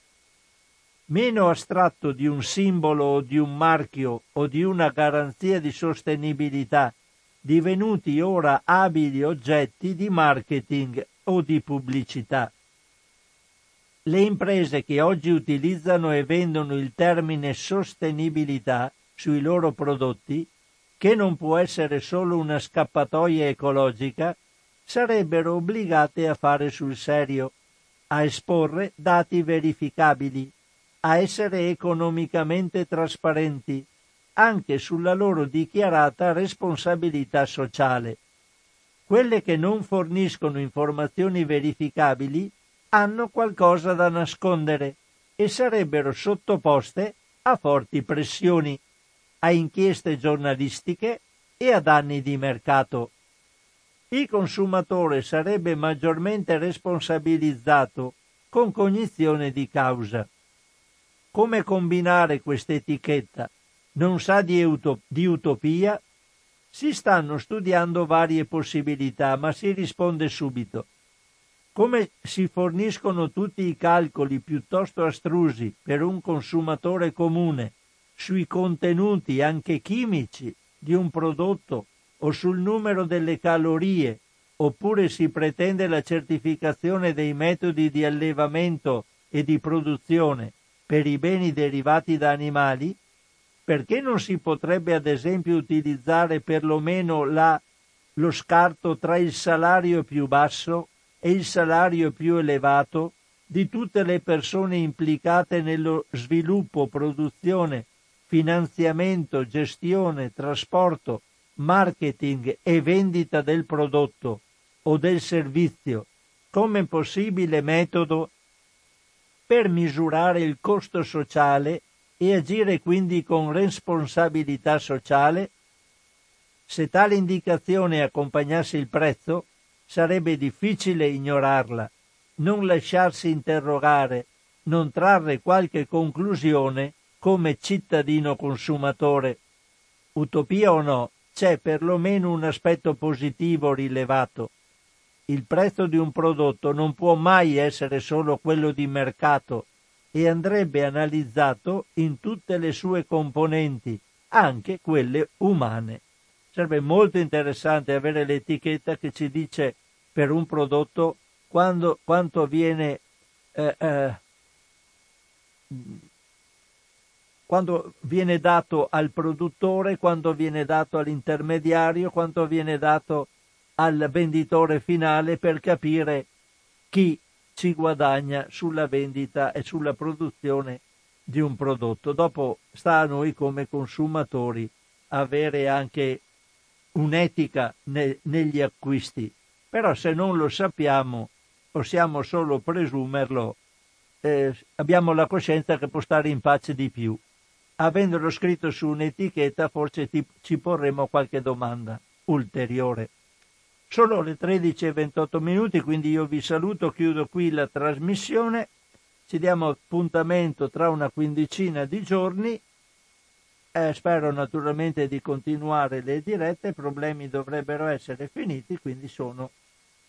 S1: Meno astratto di un simbolo o di un marchio o di una garanzia di sostenibilità, divenuti ora abili oggetti di marketing o di pubblicità. Le imprese che oggi utilizzano e vendono il termine sostenibilità sui loro prodotti, che non può essere solo una scappatoia ecologica, sarebbero obbligate a fare sul serio, a esporre dati verificabili, a essere economicamente trasparenti, anche sulla loro dichiarata responsabilità sociale. Quelle che non forniscono informazioni verificabili hanno qualcosa da nascondere e sarebbero sottoposte a forti pressioni, a inchieste giornalistiche e a danni di mercato. il consumatore sarebbe maggiormente responsabilizzato con cognizione di causa. Come combinare questa etichetta? Non sa di, utop- di utopia? Si stanno studiando varie possibilità, ma si risponde subito. Come si forniscono tutti i calcoli piuttosto astrusi per un consumatore comune sui contenuti anche chimici di un prodotto o sul numero delle calorie, oppure si pretende la certificazione dei metodi di allevamento e di produzione per i beni derivati da animali, perché non si potrebbe ad esempio utilizzare perlomeno la, lo scarto tra il salario più basso e il salario più elevato di tutte le persone implicate nello sviluppo, produzione, finanziamento, gestione, trasporto, marketing e vendita del prodotto o del servizio come possibile metodo per misurare il costo sociale e agire quindi con responsabilità sociale? Se tale indicazione accompagnasse il prezzo, sarebbe difficile ignorarla, non lasciarsi interrogare, non trarre qualche conclusione come cittadino consumatore. Utopia o no, c'è perlomeno un aspetto positivo rilevato. Il prezzo di un prodotto non può mai essere solo quello di mercato e andrebbe analizzato in tutte le sue componenti, anche quelle umane. Sarebbe molto interessante avere l'etichetta che ci dice per un prodotto quando, quanto viene eh, eh, quando viene dato al produttore, quando viene dato all'intermediario, quanto viene dato al venditore finale per capire chi ci guadagna sulla vendita e sulla produzione di un prodotto. Dopo sta a noi come consumatori avere anche un'etica ne, negli acquisti, però se non lo sappiamo possiamo solo presumerlo, eh, abbiamo la coscienza che può stare in pace di più avendolo scritto su un'etichetta forse ti, ci porremo qualche domanda ulteriore. Sono le 13.28 minuti, quindi io vi saluto, chiudo qui la trasmissione, ci diamo appuntamento tra una quindicina di giorni, eh, spero naturalmente di continuare le dirette, i problemi dovrebbero essere finiti, quindi sono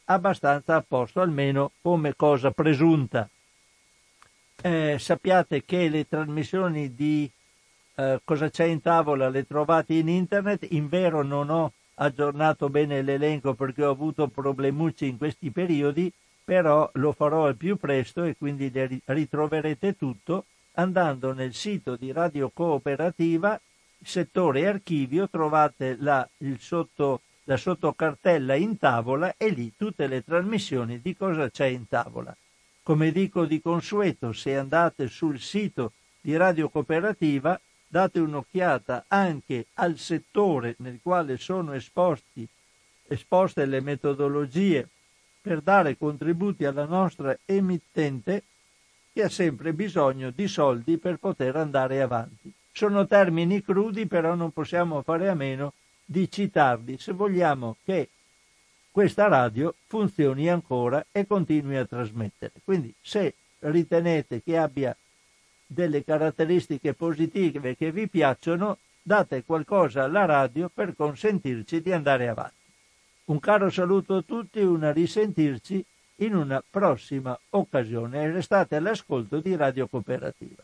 S1: abbastanza a posto, almeno come cosa presunta. Eh, sappiate che le trasmissioni di eh, cosa c'è in tavola le trovate in internet. In vero non ho aggiornato bene l'elenco perché ho avuto problemucci in questi periodi, però lo farò al più presto e quindi ritroverete tutto andando nel sito di Radio Cooperativa, settore archivio, trovate la, sotto, la sottocartella in tavola e lì tutte le trasmissioni di cosa c'è in tavola. Come dico di consueto, se andate sul sito di Radio Cooperativa date un'occhiata anche al settore nel quale sono esposti, esposte le metodologie per dare contributi alla nostra emittente che ha sempre bisogno di soldi per poter andare avanti. Sono termini crudi, però non possiamo fare a meno di citarli se vogliamo che questa radio funzioni ancora e continui a trasmettere. Quindi se ritenete che abbia delle caratteristiche positive che vi piacciono, date qualcosa alla radio per consentirci di andare avanti. Un caro saluto a tutti, una risentirci in una prossima occasione e restate all'ascolto di Radio Cooperativa.